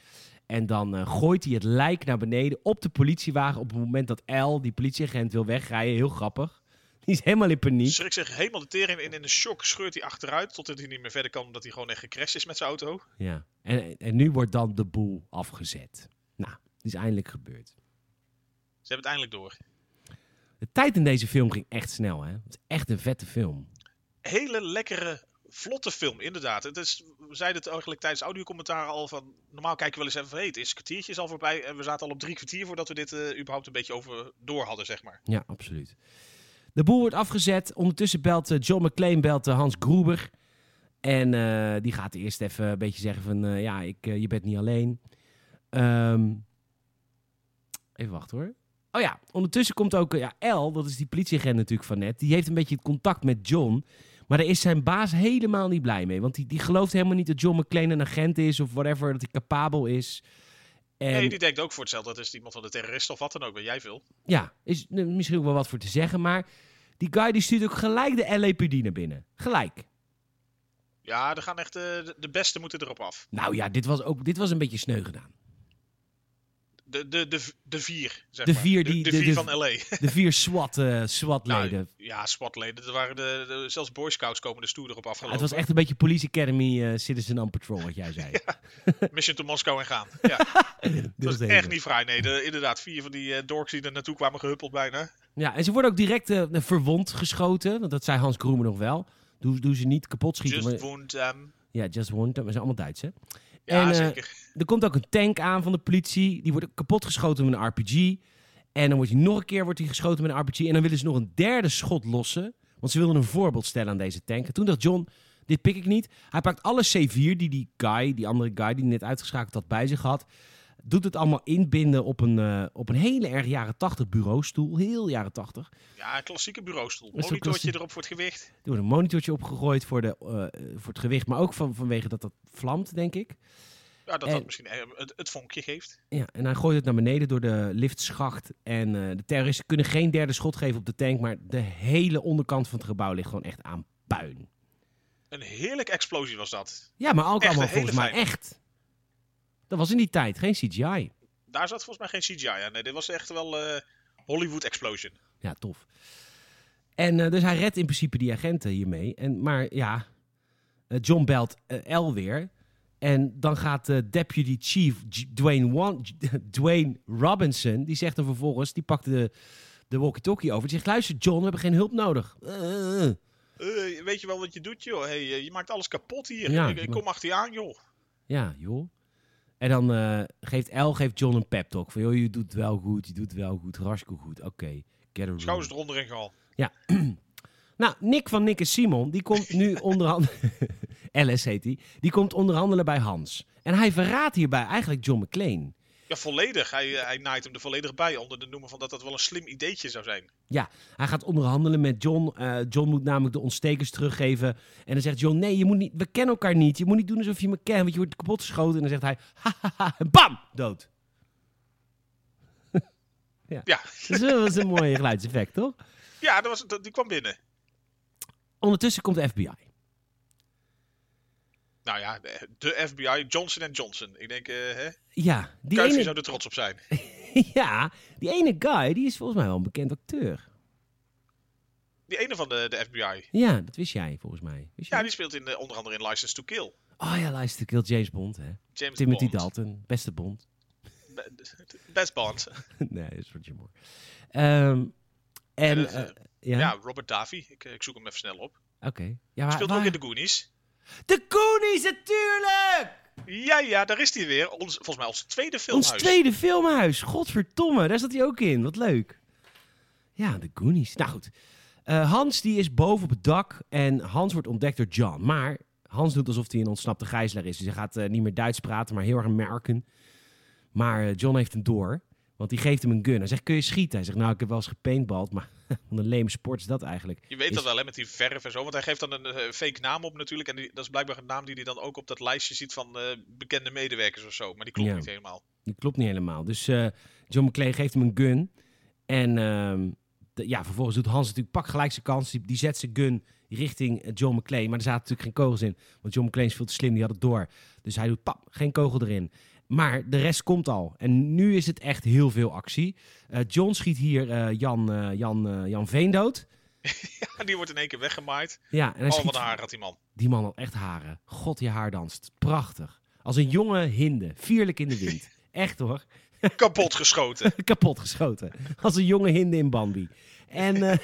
En dan eh, gooit hij het lijk naar beneden op de politiewagen op het moment dat L, die politieagent, wil wegrijden. Heel grappig. Die is helemaal in paniek. Schrikt zich helemaal de tering in. In een shock scheurt hij achteruit totdat hij niet meer verder kan. Omdat hij gewoon echt gecrashed is met zijn auto. Ja. En, en nu wordt dan de boel afgezet. Nou, die is eindelijk gebeurd. Ze hebben het eindelijk door. De tijd in deze film ging echt snel, hè? Het is echt een vette film. Hele lekkere, vlotte film, inderdaad. Het is, we zeiden het eigenlijk tijdens audiocommentaar al van... Normaal kijken we wel eens even. Hey, het is een kwartiertje al voorbij. En we zaten al op drie kwartier voordat we dit eh, überhaupt een beetje over door hadden, zeg maar. Ja, absoluut. De boel wordt afgezet. Ondertussen belt eh, John McClane belt eh, Hans Gruber. En die gaat eerst even een beetje zeggen van... ja, ik, je bent niet alleen. Ehm, even wachten hoor. Oh ja, ondertussen komt ook... ja, L, dat is die politieagent natuurlijk van net... die heeft een beetje het contact met John... Maar daar is zijn baas helemaal niet blij mee. Want die, die gelooft helemaal niet dat John McClane een agent is... of whatever, dat hij capabel is. En... Nee, die denkt ook voor hetzelfde. Dat is iemand van de terrorist of wat dan ook. Weet jij veel. Ja, is eh, misschien ook wel wat voor te zeggen, maar die guy die stuurt ook gelijk de LAPD naar binnen. Gelijk. Ja, er gaan echt... eh, de, de beste moeten erop af. Nou ja, dit was ook dit was een beetje sneu gedaan. De, de, de, de vier, zeg De vier die- De, de- vier de- van L.A. De vier SWAT, eh SWAT-leden. Nou, ja, SWAT-leden. Er waren de, zelfs Boy Scouts komen de stoer erop Ja, afgelopen. het was echt een beetje Police Academy eh, Citizen on Patrol, wat jij zei. Mission to Moskou en gaan. Ja, dat was echt niet vrij. Nee, de, inderdaad. Vier van die eh, dorks die er naartoe kwamen gehuppeld bijna. Ja, en ze worden ook direct verwond geschoten. Want dat zei Hans Kroemer nog wel. Doe, doe ze niet kapot schieten. Just maar- wound them. ja, just wound. them. We zijn allemaal Duits, hè? Ja, En, eh, zeker. Er komt ook een tank aan van de politie. Die wordt kapotgeschoten met een RPG. En dan wordt hij nog een keer wordt hij geschoten met een RPG. En dan willen ze nog een derde schot lossen. Want ze wilden een voorbeeld stellen aan deze tank. En toen dacht John, dit pik ik niet. Hij pakt alle C4 die die guy, die andere guy die net uitgeschakeld had, bij zich had. Doet het allemaal inbinden op een, eh, op een hele erg jaren 80 bureaustoel. Heel jaren 80. Ja, een klassieke bureaustoel. Monitortje erop voor het gewicht. Er wordt een monitortje opgegooid voor, de, eh, voor het gewicht. Maar ook van, vanwege dat dat vlamt, denk ik. Ja, dat En- dat misschien eh, het, het vonkje geeft. Ja, en hij gooit het naar beneden door de liftschacht. En de terroristen kunnen geen derde schot geven op de tank. Maar de hele onderkant van het gebouw ligt gewoon echt aan puin. Een heerlijke explosie was dat. Ja, maar ook Echt allemaal volgens mij echt. Dat was in die tijd, geen CGI. Daar zat volgens mij geen CGI aan. Nee, dit was echt wel eh, Hollywood Explosion. Ja, tof. En eh, dus hij redt in principe die agenten hiermee. En, maar ja, eh, John belt L weer. En dan gaat de Deputy Chief Dwayne, Wan- Dwayne Robinson, die zegt dan vervolgens, die pakt de, de walkie-talkie over. Die zegt, luister John, we hebben geen hulp nodig. Weet je wel wat je doet, joh? Hey, je maakt alles kapot hier. Ja, ik, ik kom achter je aan, joh. Ja, joh. En dan eh, geeft L geeft John een pep talk. Van, joh, je doet wel goed, je doet wel goed, hartstikke goed. Oké, get a. Schouders eronder in gehaald. Nou, Nick van Nick en Simon, die komt nu onderhandelen. Alice heet hij. Die komt onderhandelen bij Hans. En hij verraadt hierbij eigenlijk John McClane. Ja, volledig. Hij, eh, hij naait hem er volledig bij. Onder de noemer van dat dat wel een slim ideetje zou zijn. Ja, hij gaat onderhandelen met John. Eh, John moet namelijk de ontstekers teruggeven. En dan zegt John, nee, je moet niet, we kennen elkaar niet. Je moet niet doen alsof je me kent, want je wordt kapot geschoten. En dan zegt hij, hahaha, en bam, dood. Ja, wel- dat is een mooi geluidseffect, toch? ja dat was, dat, die kwam binnen. Ondertussen komt de FBI. Nou ja, de, FBI, Johnson Johnson. Ik denk, eh hè? Ja, die ene, zou er trots op zijn. ja, die ene guy, die is volgens mij wel een bekend acteur. Die ene van de, de FBI. Ja, dat wist jij volgens mij. Wist Ja, jij? die speelt in, eh, onder andere in License to Kill. Oh ja, luister, Kill James Bond, hè. James Timothy Bond. Dalton, beste Bond. Be- Best Bond. nee, dat is Roger Moore. Ehm, en, Ja, dat, eh, ja, Ja, Robert Davy. Ik, ik zoek hem even snel op. oké. Ja, maar, Speelt waar- ook in de Goonies. De Goonies, natuurlijk! Ja, ja, daar is hij weer. Ons, volgens mij ons tweede Ons filmhuis. tweede filmhuis. Godverdomme, daar zat hij ook in. Wat leuk. Ja, de Goonies. Nou goed. Eh, Hans die is boven op het dak en Hans wordt ontdekt door John. Maar Hans doet alsof hij een ontsnapte gijzelaar is. Dus hij gaat eh, niet meer Duits praten, maar heel erg merken. Maar eh, John heeft hem door. Want die geeft hem een gun. Hij zegt, kun je schieten? Hij zegt, nou, ik heb wel eens gepaintbald, maar wat een leme sport is dat eigenlijk. Je weet Is- dat wel, hè, met die verf en zo. Want hij geeft dan een eh, fake naam op natuurlijk. En die, dat is blijkbaar een naam die hij dan ook op dat lijstje ziet van eh, bekende medewerkers of zo. Maar die klopt Ja. niet helemaal. Die klopt niet helemaal. Dus eh, John McClane geeft hem een gun. En ehm, ja, vervolgens doet Hans natuurlijk pak gelijk zijn kans. Die, die zet zijn gun richting John McClane. Maar er zaten natuurlijk geen kogels in. Want John McClane is veel te slim, die had het door. Dus hij doet pap, geen kogel erin. Maar de rest komt al. En nu is het echt heel veel actie. Eh, John schiet hier eh, Jan, eh, Jan, Jan Veen dood. Ja, die wordt in één keer weggemaaid. Ja, en hij Oh, schiet... wat haar had die man. Die man had echt haren. God, je haar danst. Prachtig. Als een jonge hinde. Vierlijk in de wind. Echt hoor. Kapot geschoten. kapot geschoten. Als een jonge hinde in Bambi. En,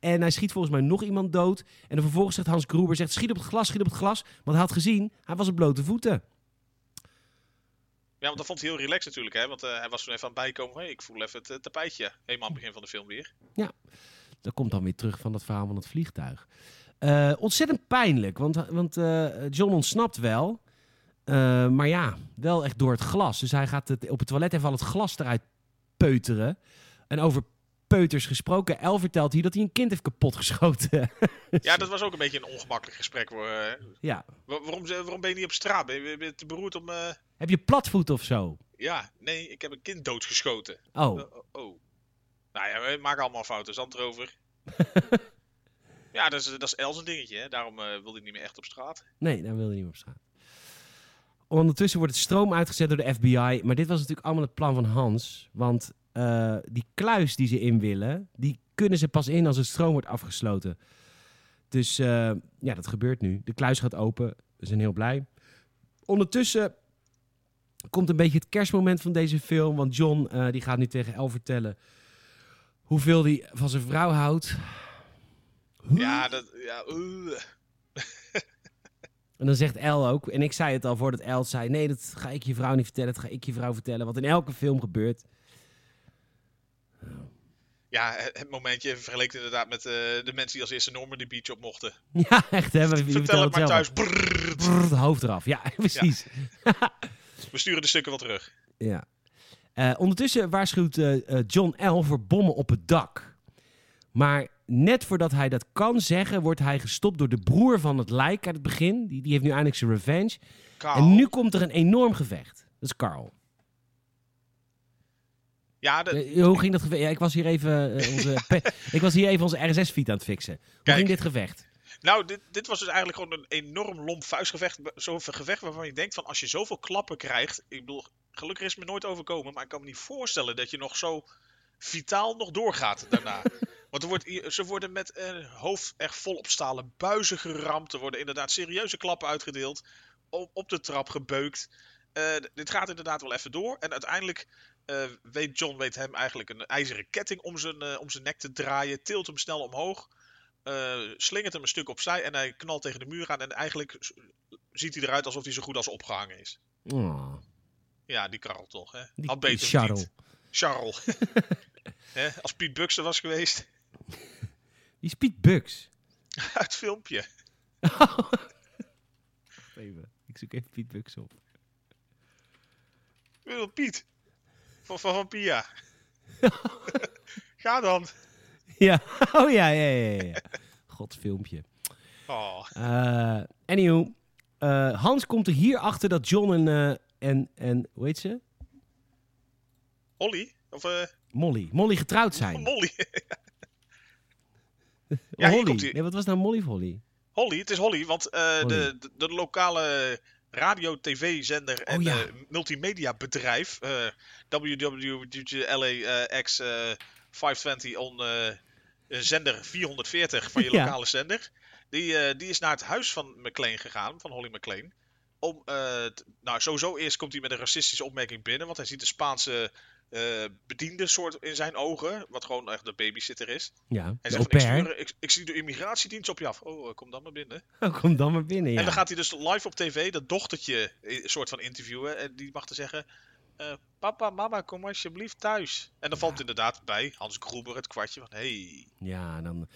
en hij schiet volgens mij nog iemand dood. En dan vervolgens zegt Hans Gruber, zegt, schiet op het glas, schiet op het glas. Want hij had gezien, hij was op blote voeten. Ja, want dat vond hij heel relaxed natuurlijk, hè. Want eh, hij was toen even aan het bijkomen hey, ik voel even het eh, tapijtje. Helemaal aan begin van de film weer. Dat komt dan weer terug van dat verhaal van het vliegtuig. Eh, ontzettend pijnlijk, want, want John ontsnapt wel. Maar ja, wel echt door het glas. Dus hij gaat het, op het toilet even al het glas eruit peuteren. En over peuters gesproken, El vertelt hier dat hij een kind heeft kapotgeschoten. Ja, dat was ook een beetje een ongemakkelijk gesprek. Hoor. ja. Wa- waarom, ze- waarom ben je niet op straat? Ben je, ben je te beroerd om... eh, Heb je platvoet of zo? Ja, nee, ik heb een kind doodgeschoten. Oh, Oh, oh, oh. Nou ja, we maken allemaal fouten. Zand erover. ja, dat is, dat is Els een dingetje, hè. Daarom eh, wilde ik niet meer echt op straat. nee, daar wilde hij niet meer op straat. Ondertussen wordt het stroom uitgezet door de FBI. Maar dit was natuurlijk allemaal het plan van Hans. Want eh, die kluis die ze in willen, die kunnen ze pas in als het stroom wordt afgesloten. Dus eh, ja, dat gebeurt nu. De kluis gaat open. We zijn heel blij. Ondertussen komt een beetje het kerstmoment van deze film. Want John eh, die gaat nu tegen El vertellen hoeveel hij van zijn vrouw houdt. Ja, dat... Ja. En dan zegt El ook, en ik zei het al voordat El zei: nee, dat ga ik je vrouw niet vertellen, dat ga ik je vrouw vertellen. Wat in elke film gebeurt. Ja, het momentje vergeleken inderdaad met eh, de mensen die als eerste Normandy Beach op mochten. Ja, echt hè. We, we Vertel het maar thuis. Brrr. Hoofd eraf. Ja, precies. We sturen de stukken wel terug. Ja. Eh, ondertussen waarschuwt eh, John L. voor bommen op het dak. Maar net voordat hij dat kan zeggen, wordt hij gestopt door de broer van het lijk uit het begin. Die, die heeft nu eindelijk zijn revenge. Carl. En nu komt er een enorm gevecht. Dat is Carl. Ja, de, Eh, hoe ging dat gevecht? Ja, ik was hier even eh, onze, ik was hier even onze RSS-feed aan het fixen. Hoe Kijk. ging dit gevecht? nou, dit, dit was dus eigenlijk gewoon een enorm lomp vuistgevecht. Zo'n gevecht waarvan je denkt van als je zoveel klappen krijgt. Ik bedoel, gelukkig is het me nooit overkomen. Maar ik kan me niet voorstellen dat je nog zo vitaal nog doorgaat daarna. Want er wordt, ze worden met een hoofd echt vol op stalen buizen geramd. Er worden inderdaad serieuze klappen uitgedeeld. Op, op de trap gebeukt. Eh, dit gaat inderdaad wel even door. En uiteindelijk eh, weet John weet hem eigenlijk een ijzeren ketting om zijn, eh, om zijn nek te draaien. Tilt hem snel omhoog. eh, slingert hem een stuk opzij en hij knalt tegen de muur aan. En eigenlijk ziet hij eruit alsof hij zo goed als opgehangen is. Oh, Ja, die Karel toch, hè? die, Had beter Charles. Charles. Hè, als Piet Bux er was geweest. Die is Piet Bucks. Uit het filmpje. Even. Ik zoek even Piet Bucks op. Bedoel, Piet. Van, van, van Pia. Ga dan. Ja, oh ja, ja, ja, ja. God, filmpje. Oh, Eh anywho, eh, Hans komt er hier achter dat John en, eh, en, en hoe heet ze? Holly? Of Molly. Molly getrouwd zijn. Molly? Ja, Holly. Nee, wat was nou Molly of Holly? Holly, het is Holly, want Holly. De, de, de lokale radio-tv-zender en Oh, ja. eh, multimedia-bedrijf, eh WWLAX eh 520 on zender 440 van je Ja. lokale zender, die, die is naar het huis van McLean gegaan, van Holly McLean. Om, t- nou, sowieso eerst komt hij met een racistische opmerking binnen, want hij ziet de Spaanse eh, bediende soort in zijn ogen, wat gewoon echt de babysitter is. Ja, de zegt van, ik, stuur- ik, ik zie de immigratiedienst op je af. Oh, eh, kom dan maar binnen. Oh, kom dan maar binnen, ja. En dan gaat hij dus live op tv dat dochtertje eh, soort van interviewen. En die mag dan zeggen: Papa, mama, kom alsjeblieft thuis. En dan valt inderdaad bij Hans Groeber het kwartje van: hey. Ja, dan...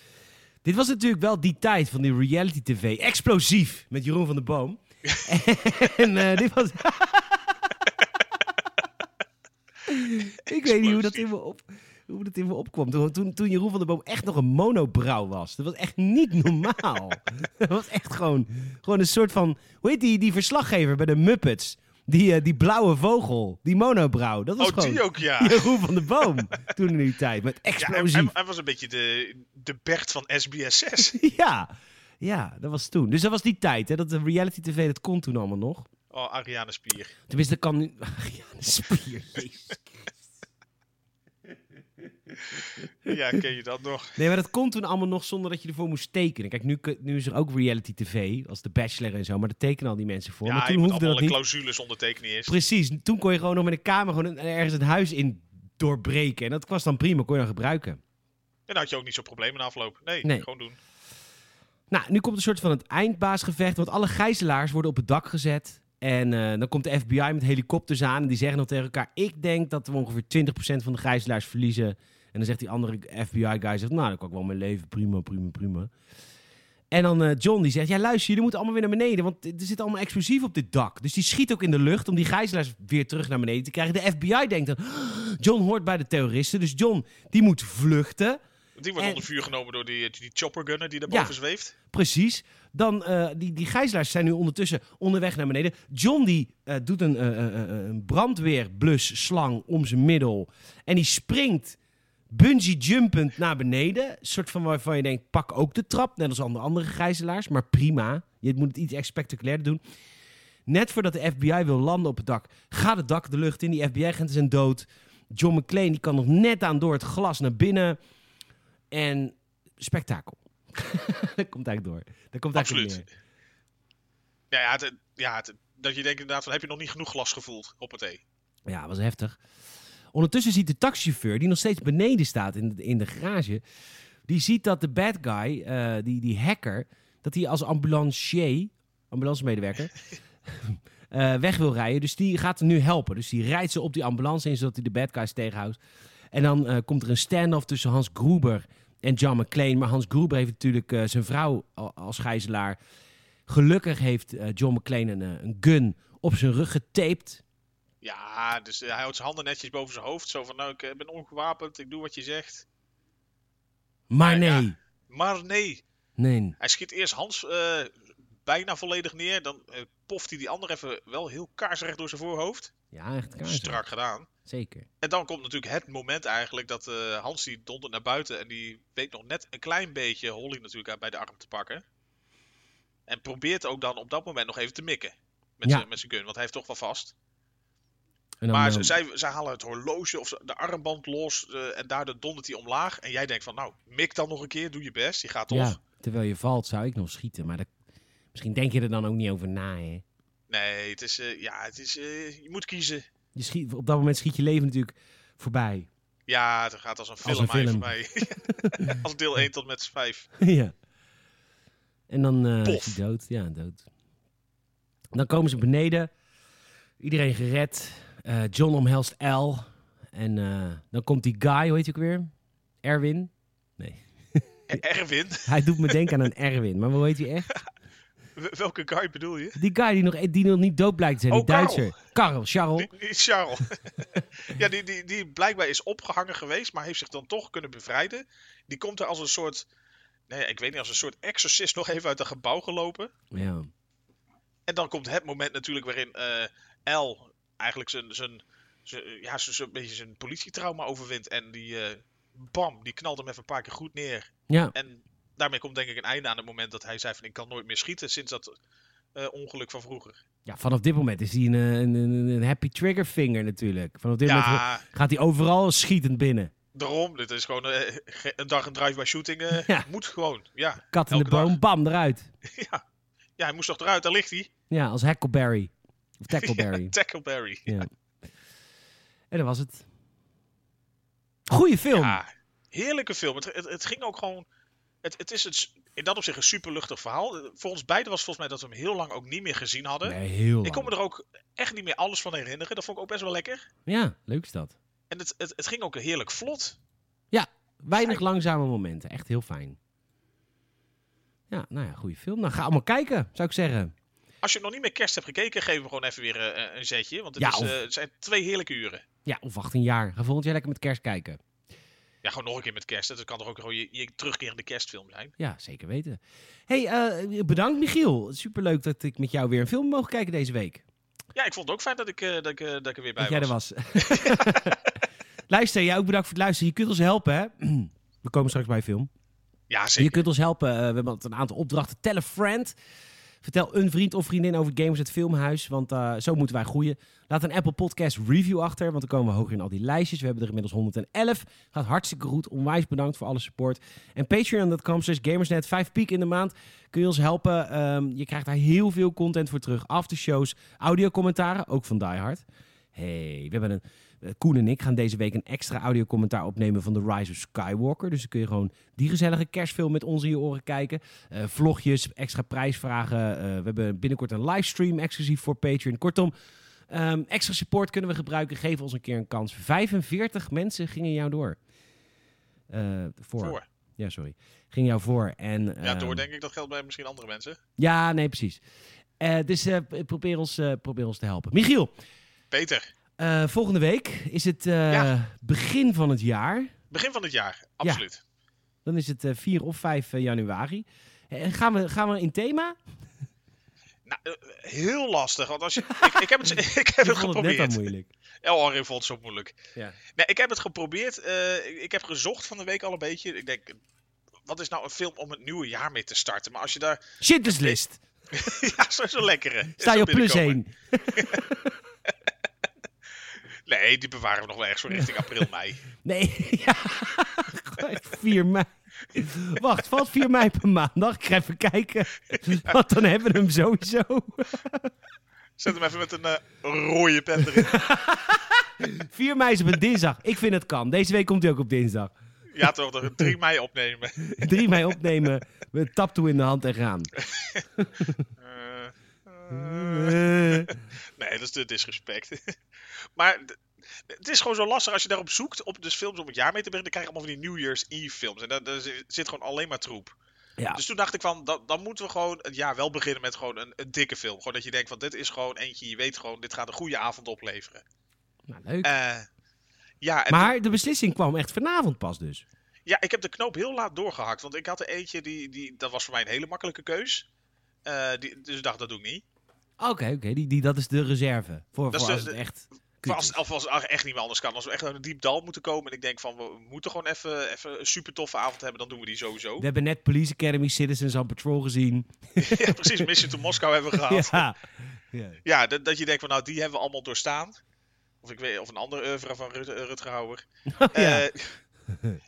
Dit was natuurlijk wel die tijd van die reality tv. Explosief, met Jeroen van der Boom. en eh, dit was... Ik weet niet hoe dat in me, op, hoe dat in me opkwam. Toen, toen, toen Jeroen van der Boom echt nog een monobrouw was. Dat was echt niet normaal. dat was echt gewoon, gewoon een soort van... Hoe heet die, die verslaggever bij de Muppets? Die, eh, die blauwe vogel, die monobrouw. Dat was Oh, gewoon die ook, ja. Jeroen van der Boom toen in die tijd. Met ja hij, was een beetje de, de Bert van SBS 6. Ja, ja, dat was toen. Dus dat was die tijd, hè? Dat de reality tv, dat kon toen allemaal nog. Oh, Ariane Spier. Tenminste, dat kan nu... De spier, jezus. Ja, ken je dat nog? Nee, maar dat kon toen allemaal nog zonder dat je ervoor moest tekenen. Kijk, nu, nu is er ook reality tv, als de Bachelor en zo, maar daar tekenen al die mensen voor. Ja, maar je toen moet hoefde dat een niet. clausules ondertekenen eerst. Precies, toen kon je gewoon nog met een kamer gewoon ergens een huis in doorbreken. En dat was dan prima, kon je dan gebruiken. En dan had je ook niet zo'n probleem in de afloop. Nee, Nee. gewoon doen. Nou, nu komt een soort van het eindbaasgevecht, want alle gijzelaars worden op het dak gezet. En eh, dan komt de FBI met helikopters aan en die zeggen dan tegen elkaar... ik denk dat we ongeveer 20% van de gijzelaars verliezen. En dan zegt die andere FBI-guy, zegt, nou, dan kan ik wel mijn leven, prima, prima, prima. En dan eh, John die zegt, ja luister, jullie moeten allemaal weer naar beneden, want er zit allemaal explosief op dit dak. Dus die schiet ook in de lucht om die gijzelaars weer terug naar beneden te krijgen. De FBI denkt dan, John hoort bij de terroristen, dus John die moet vluchten. Die wordt En- onder vuur genomen door die, die choppergunner die Ja. daarboven zweeft. Precies. Dan, eh, die, die gijzelaars zijn nu ondertussen onderweg naar beneden. John die eh, doet een, eh, een brandweerblusslang om zijn middel. En die springt bungee jumpend naar beneden. Een soort van waarvan je denkt, pak ook de trap. Net als alle andere gijzelaars. Maar prima. Je moet het iets echt spectaculairder doen. Net voordat de FBI wil landen op het dak, gaat het dak de lucht in. Die FBI-agenten zijn dood. John McClane die kan nog net aan door het glas naar binnen. En spektakel. dat komt eigenlijk door. Dat komt eigenlijk Absoluut. neer. Ja, ja, het, ja het- dat je denkt inderdaad van heb je nog niet genoeg glas gevoeld op het E. Ja, was heftig. Ondertussen ziet de taxichauffeur, die nog steeds beneden staat in de, in de garage, die ziet dat de bad guy, eh, die, die hacker, dat hij als ambulancier, ambulancemedewerker, eh, weg wil rijden. Dus die gaat hem nu helpen. Dus die rijdt ze op die ambulance in, zodat hij de bad guys tegenhoudt. En dan eh, komt er een stand-off tussen Hans Gruber en John McClane. Maar Hans Gruber heeft natuurlijk eh, zijn vrouw al- als gijzelaar. Gelukkig heeft eh, John McClane een, eh, een gun op zijn rug getaped. Ja, dus hij houdt zijn handen netjes boven zijn hoofd. Zo van, nou, ik ben ongewapend, ik doe wat je zegt. Maar ja. nee. Maar nee, Nee. hij schiet eerst Hans bijna volledig neer. Dan poft hij die ander even wel heel kaarsrecht door zijn voorhoofd. Ja, echt kaart. Strak gedaan. Zeker. En dan komt natuurlijk het moment eigenlijk dat eh, Hans die dondert naar buiten. En die weet nog net een klein beetje Holly natuurlijk aan bij de arm te pakken. En probeert ook dan op dat moment nog even te mikken. Met Ja. zijn- met zijn gun, want hij heeft toch wel vast. En dan, Maar eh, ze- zij, zij halen het horloge of de armband los eh, en daardoor dondert hij omlaag. En jij denkt van, nou, mik dan nog een keer, doe je best, je gaat toch. ja, terwijl je valt zou ik nog schieten. Maar dat, misschien denk je er dan ook niet over na, hè. Nee, het is, ja, het is, je moet kiezen. Je schiet, op dat moment schiet je leven natuurlijk voorbij. Ja, het gaat als een film, Als een film. voor mij. als deel 1 tot met 5. ja. En dan eh is hij dood. Ja, dood. Dan komen ze beneden. Iedereen gered. Eh, John omhelst L. En eh, dan komt die guy, hoe heet hij ook weer? Erwin. Erwin, Hij doet me denken aan een Erwin. Maar hoe heet hij echt? Welke guy bedoel je? Die guy die nog, die nog niet dood blijkt te zijn. Oh, die. Duitser. Karl, Charles. Die, die Charles. ja, die, die, die blijkbaar is opgehangen geweest, maar heeft zich dan toch kunnen bevrijden. Die komt er als een soort, nee, ik weet niet, als een soort exorcist nog even uit het gebouw gelopen. Ja. En dan komt het moment natuurlijk waarin eh L eigenlijk zijn, zijn, zijn, ja, zijn, zijn, beetje zijn politietrauma overwint. En die, eh, bam, die knalt hem even een paar keer goed neer. Ja. En daarmee komt denk ik een einde aan het moment dat hij zei van ik kan nooit meer schieten sinds dat eh, ongeluk van vroeger. ja, vanaf dit moment is hij een, eh, een, een, een happy trigger finger natuurlijk. Vanaf dit moment gaat hij overal schietend binnen. daarom. Dit is gewoon eh, een dag een drive-by shooting. eh, Ja. Moet gewoon, ja. Kat in de boom, dag. bam, eruit. ja. Ja, hij moest toch eruit, daar ligt hij. Ja, als Hackleberry. Of Tackleberry. Ja, Tackleberry. Ja. En dat was het. Goeie film. Ja, heerlijke film. Het, het, het ging ook gewoon. Het, het is het, in dat opzicht een super luchtig verhaal. Voor ons beiden was volgens mij dat we hem heel lang ook niet meer gezien hadden. Nee, heel Ik kon me lang. er ook echt niet meer alles van herinneren. Dat vond ik ook best wel lekker. Ja, leuk is dat. En het, het, het ging ook heerlijk vlot. Weinig Fijn. langzame momenten. Echt heel fijn. Ja, nou ja, goede film. Nou, ga allemaal kijken, zou ik zeggen. Als je nog niet meer kerst hebt gekeken, geef hem gewoon even weer eh, een zetje. Want het, Ja, is, of- eh, het zijn twee heerlijke uren. Ja, of 18 jaar. Ga volgend jaar lekker met kerst kijken. Ja, gewoon nog een keer met kerst. Dat kan toch ook gewoon je, je terugkerende kerstfilm zijn. Ja, zeker weten. hey, eh, bedankt Michiel. Superleuk dat ik met jou weer een film mogen kijken deze week. Ja, ik vond het ook fijn dat ik, eh, dat ik, eh, dat ik er weer bij dat jij er was. Luister, jij ook bedankt voor het luisteren. Je kunt ons helpen, hè? We komen straks bij film. Ja, Je zeker. kunt ons helpen. We hebben een aantal opdrachten. Tell a friend. Vertel een vriend of vriendin over Gamers het Filmhuis. Want eh, zo moeten wij groeien. Laat een Apple Podcast review achter. Want dan komen we hoger in al die lijstjes. We hebben er inmiddels 111. Gaat hartstikke goed. Onwijs bedankt voor alle support. En patreon.com slash gamersnet. Vijf piek in de maand. Kun je ons helpen. Ehm, je krijgt daar heel veel content voor terug. Aftershows. Audiocommentaren. Ook van Die Hard. Hey, we hebben een... eh, Koen en ik gaan deze week een extra audiocommentaar opnemen van The Rise of Skywalker. Dus dan kun je gewoon die gezellige kerstfilm met ons in je oren kijken. Eh, vlogjes, extra prijsvragen. Eh, we hebben binnenkort een livestream exclusief voor Patreon. Kortom, ehm, extra support kunnen we gebruiken. Geef ons een keer een kans. 45 mensen gingen jou door. Voor. Voor. Ja, sorry. Ging jou voor. En, Ja, ehm, door denk ik. Dat geldt bij misschien andere mensen. Ja, nee, precies. Dus probeer, ons, probeer ons te helpen. Michiel, Peter, eh, volgende week is het eh, Ja. begin van het jaar. begin van het jaar. Absoluut. Dan is het eh, 4 of 5 eh, januari. Gaan, we, gaan we in thema? Nou, heel lastig. Want als je, ik, ik heb het, ik heb het vond het net geprobeerd. moeilijk. Henry vond het zo moeilijk. Ja. Nee, ik heb het geprobeerd. ik, ik heb gezocht van de week al een beetje. Ik denk, wat is nou een film om het nieuwe jaar mee te starten? Maar als je daar... Schindler's List. ja, zo lekkere. Sta je op plus binnenkomen. 1? Nee, die bewaren we nog wel echt zo richting april, mei. Nee, ja. 4 mei. Wacht, valt 4 mei per maandag? Ik ga even kijken. Want dan hebben we hem sowieso. Zet hem even met een eh, rode pen erin. 4 mei is op een dinsdag. Ik vind het kan. Deze week komt hij ook op dinsdag. Ja, toch, toch 3 mei opnemen. 3 mei opnemen. We tap toe in de hand en gaan. Nee, dat is de disrespect. maar het is gewoon zo lastig als je daarop zoekt, op dus films om het jaar mee te brengen. Dan krijg je allemaal van die New Year's Eve films. En daar, daar zi- zit gewoon alleen maar troep. Ja. Dus toen dacht ik van, dan, dan moeten we gewoon het jaar wel beginnen met gewoon een, een dikke film. Gewoon dat je denkt van, dit is gewoon eentje, je weet gewoon, dit gaat een goede avond opleveren. Nou, leuk. Eh, ja, maar de beslissing kwam echt vanavond pas dus. Ja, ik heb de knoop heel laat doorgehakt. Want ik had er eentje, die, die, dat was voor mij een hele makkelijke keus. Eh, die, dus ik dacht, dat doe ik niet. Oké, oké. Die, die, dat is de reserve. Voor, Dat is voor de- als het echt Voor als, of als het echt niet meer anders kan. Als we echt naar een diep dal moeten komen. En ik denk van, we moeten gewoon even, even een super toffe avond hebben. Dan doen we die sowieso. We hebben net Police Academy Citizens on Patrol gezien. ja, precies. Mission to Moskou hebben we gehad. Ja, Ja. ja. dat, dat je denkt van, nou, die hebben we allemaal doorstaan. Of, ik weet, of een ander oeuvre van Rut, Rutger Hauer. ja. Eh,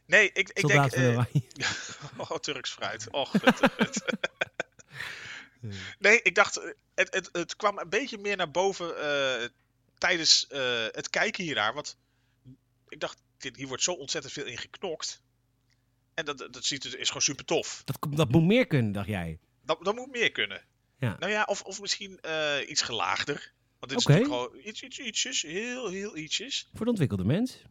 nee, ik, ik Soldaat denk... eh. Oh, Turks fruit. Och. Nee, ik dacht, eh, het, het, het kwam een beetje meer naar boven eh, tijdens eh, het kijken hiernaar. Want ik dacht, dit, hier wordt zo ontzettend veel in geknokt. En dat, dat ziet, er- is gewoon super tof. Dat, dat moet meer kunnen, dacht jij. Dat, dat moet meer kunnen. Ja. Nou ja, of, of misschien eh, iets gelaagder. Want dit is natuurlijk gewoon iets, iets, ietsjes, heel, heel ietsjes. Voor de ontwikkelde mens.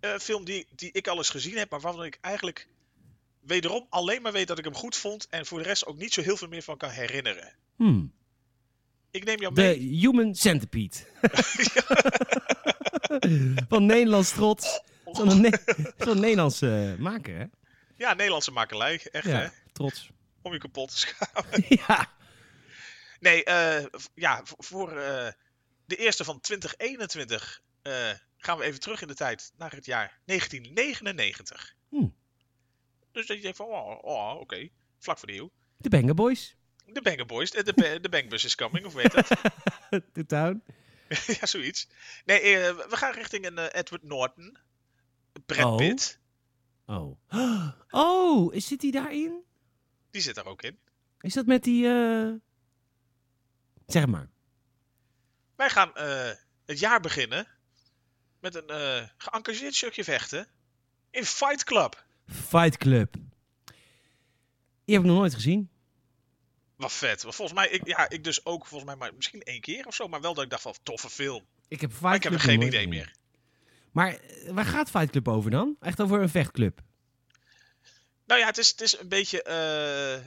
Een film die, die ik al eens gezien heb, maar waarvan ik eigenlijk wederom alleen maar weet dat ik hem goed vond. En voor de rest ook niet zo heel veel meer van kan herinneren. Hmm. Ik neem jou mee. De Human Centipede. Van Nederlands trots. Zo'n ne zo'n Nederlandse maker, hè? Ja, Nederlandse makelij. Echt, hè? Ja, trots. Om je kapot te schamen. ja. Nee, eh, ja, voor eh, de eerste van 2021 eh, gaan we even terug in de tijd naar het jaar 1999. Hmm. Dus dat je denkt van, oh, oh oké, vlak voor de eeuw. De Banger Boys. De Banger Boys, de, de, de Bangbus is coming, of weet het? De Town. ja, zoiets. Nee, eh, we gaan richting een eh, Edward Norton. Brad Oh. Pitt, Oh. Oh, zit hij daarin? die zit daar ook in. Is dat met die... eh Zeg maar. Wij gaan het jaar beginnen met een geëngageerd stukje vechten in Fight Club. Fight Club. Die heb ik nog nooit gezien. Wat vet. Volgens mij, ik, ja, ik dus ook volgens mij maar misschien één keer of zo. Maar wel dat ik dacht van, toffe film. Ik heb Fight Maar ik heb er geen idee gezien. meer. Maar eh, waar gaat Fight Club over dan? Echt over een vechtclub? Nou ja, het is, het is een beetje eh,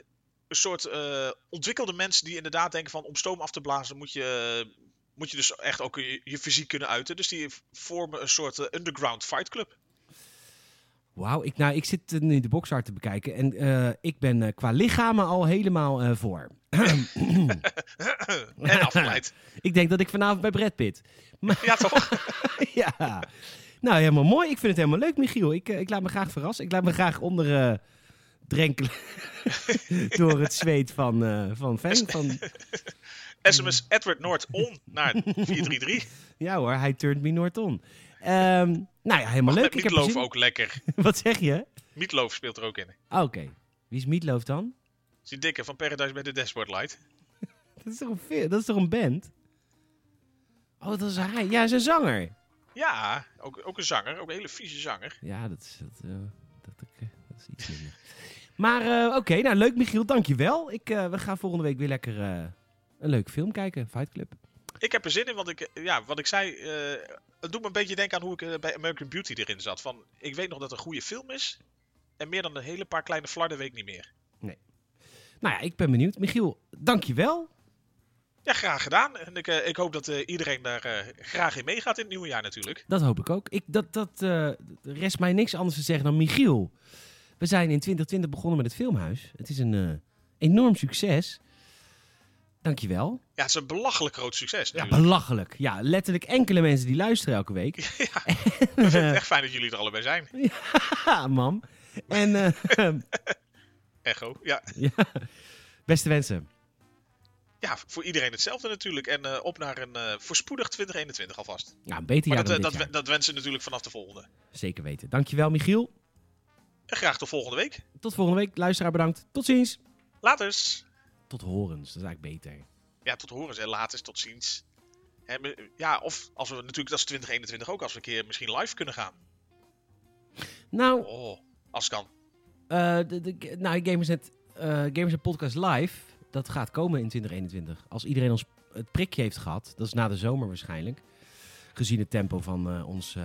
een soort eh, ontwikkelde mensen die inderdaad denken van om stoom af te blazen moet je, moet je dus echt ook je, je fysiek kunnen uiten. Dus die vormen een soort underground fight club. Wauw, ik, nou, ik zit eh, nu de boxart te bekijken en eh, ik ben eh, qua lichamen al helemaal voor. en afgeleid. ik denk dat ik vanavond bij Brad Pitt. Ja, toch? ja. Nou, helemaal mooi. Ik vind het helemaal leuk, Michiel. Ik, ik laat me graag verrassen. Ik laat me graag onder drenkelen door het zweet van, van fan. Van, SMS Edward Noord on naar 433. ja hoor, hij turned me nooit on. Ehm, nou ja, helemaal leuk. Ik Meatloaf zin- ook lekker. Wat zeg je? Meatloaf speelt er ook in. Ah, Oké. Wie is Meatloaf dan? Is die dikke van Paradise bij de Dashboard Light. Dat is toch een, dat is toch een band? Oh, dat is hij. Ja, hij is een zanger. Ja, ook, ook een zanger. Ook een hele vieze zanger. Ja, dat is, dat, eh, dat, eh, dat is iets minder. Maar eh, oké, nou leuk Michiel, dankjewel. Ik, we gaan volgende week weer lekker een leuke film kijken, Fight Club. Ik heb er zin in, want ik, ja, wat ik zei, eh, het doet me een beetje denken aan hoe ik eh, bij American Beauty erin zat. Van, ik weet nog dat het een goede film is. En meer dan een hele paar kleine flarden weet ik niet meer. Nou ja, ik ben benieuwd. Michiel, dankjewel. Ja, graag gedaan. En ik, eh, ik hoop dat iedereen daar graag in meegaat in het nieuwe jaar natuurlijk. Dat hoop ik ook. Ik, dat, dat rest mij niks anders te zeggen dan Michiel. We zijn in 2020 begonnen met het filmhuis. Het is een enorm succes. Dankjewel. Ja, het is een belachelijk groot succes Ja, natuurlijk. belachelijk. Ja, letterlijk enkele mensen die luisteren elke week. Ja, ik vind het echt fijn dat jullie er allebei zijn. Haha, mam. En eh, Echo. Ja, ja, beste wensen. ja voor iedereen hetzelfde natuurlijk. En eh, op naar een eh, voorspoedig 2021 alvast. Ja, een beter Maar jaar dat, dan dat, dat wensen we natuurlijk vanaf de volgende. Zeker weten. Dankjewel, Michiel. En graag tot volgende week. Tot volgende week. Luisteraar bedankt. Tot ziens. Laters. Tot horens. Dat is eigenlijk beter. Ja, tot horens en laters, tot ziens. Ja, of als we natuurlijk, dat is 2021 ook, als we een keer misschien live kunnen gaan. Nou, Oh, als kan. eh de, de, nou Gamersnet, eh Gamersnet Podcast Live, dat gaat komen in 2021. Als iedereen ons het prikje heeft gehad, dat is na de zomer waarschijnlijk. Gezien het tempo van eh, ons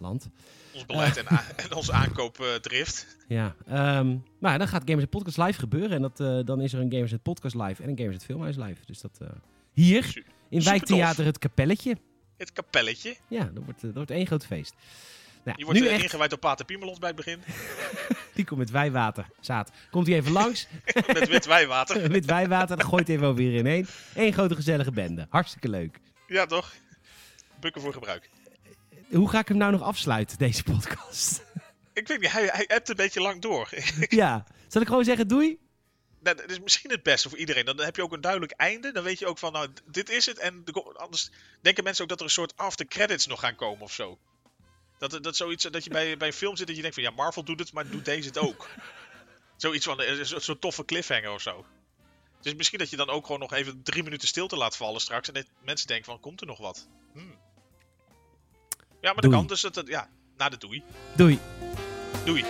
land. Ons beleid en, a- en onze aankoopdrift. Ja, ehm, maar dan gaat Gamers Podcast live gebeuren. En dat, eh, dan is er een Gamers Podcast live en een Gamers Filmhuis live. Dus dat eh, hier in. Wijktheater Het Kapelletje. Het kapelletje. Ja, dat wordt, eh, dat wordt één groot feest. Nou, Je wordt nu eh, echt, ingewijd door Pater Piemelot bij het begin. die komt met wijwater. Zaad. Komt hij even langs. Met wit wijwater. met wijwater. Dan gooit hij even over hier inheen. Eén grote gezellige bende. Hartstikke leuk. Ja, toch? Bukken voor gebruik. Hoe ga ik hem nou nog afsluiten, deze podcast? Ik weet niet, hij, hij appt een beetje lang door. ja. Zal ik gewoon zeggen doei? Nou, dat is misschien het beste voor iedereen. Dan heb je ook een duidelijk einde. Dan weet je ook van, nou, dit is het. En de anders denken mensen ook dat er een soort after credits nog gaan komen of zo. Dat, dat zoiets, dat je bij, bij een film zit dat je denkt van, ja, Marvel doet het, maar doet deze het ook. Zoiets van, eh, zo- zo'n toffe cliffhanger of zo. Dus misschien dat je dan ook gewoon nog even drie minuten stilte laat vallen straks. En dat mensen denken van, komt er nog wat? Hmm. Ja, maar dat Doei. kan. Dus dat, ja, na de doei. Doei. Doei.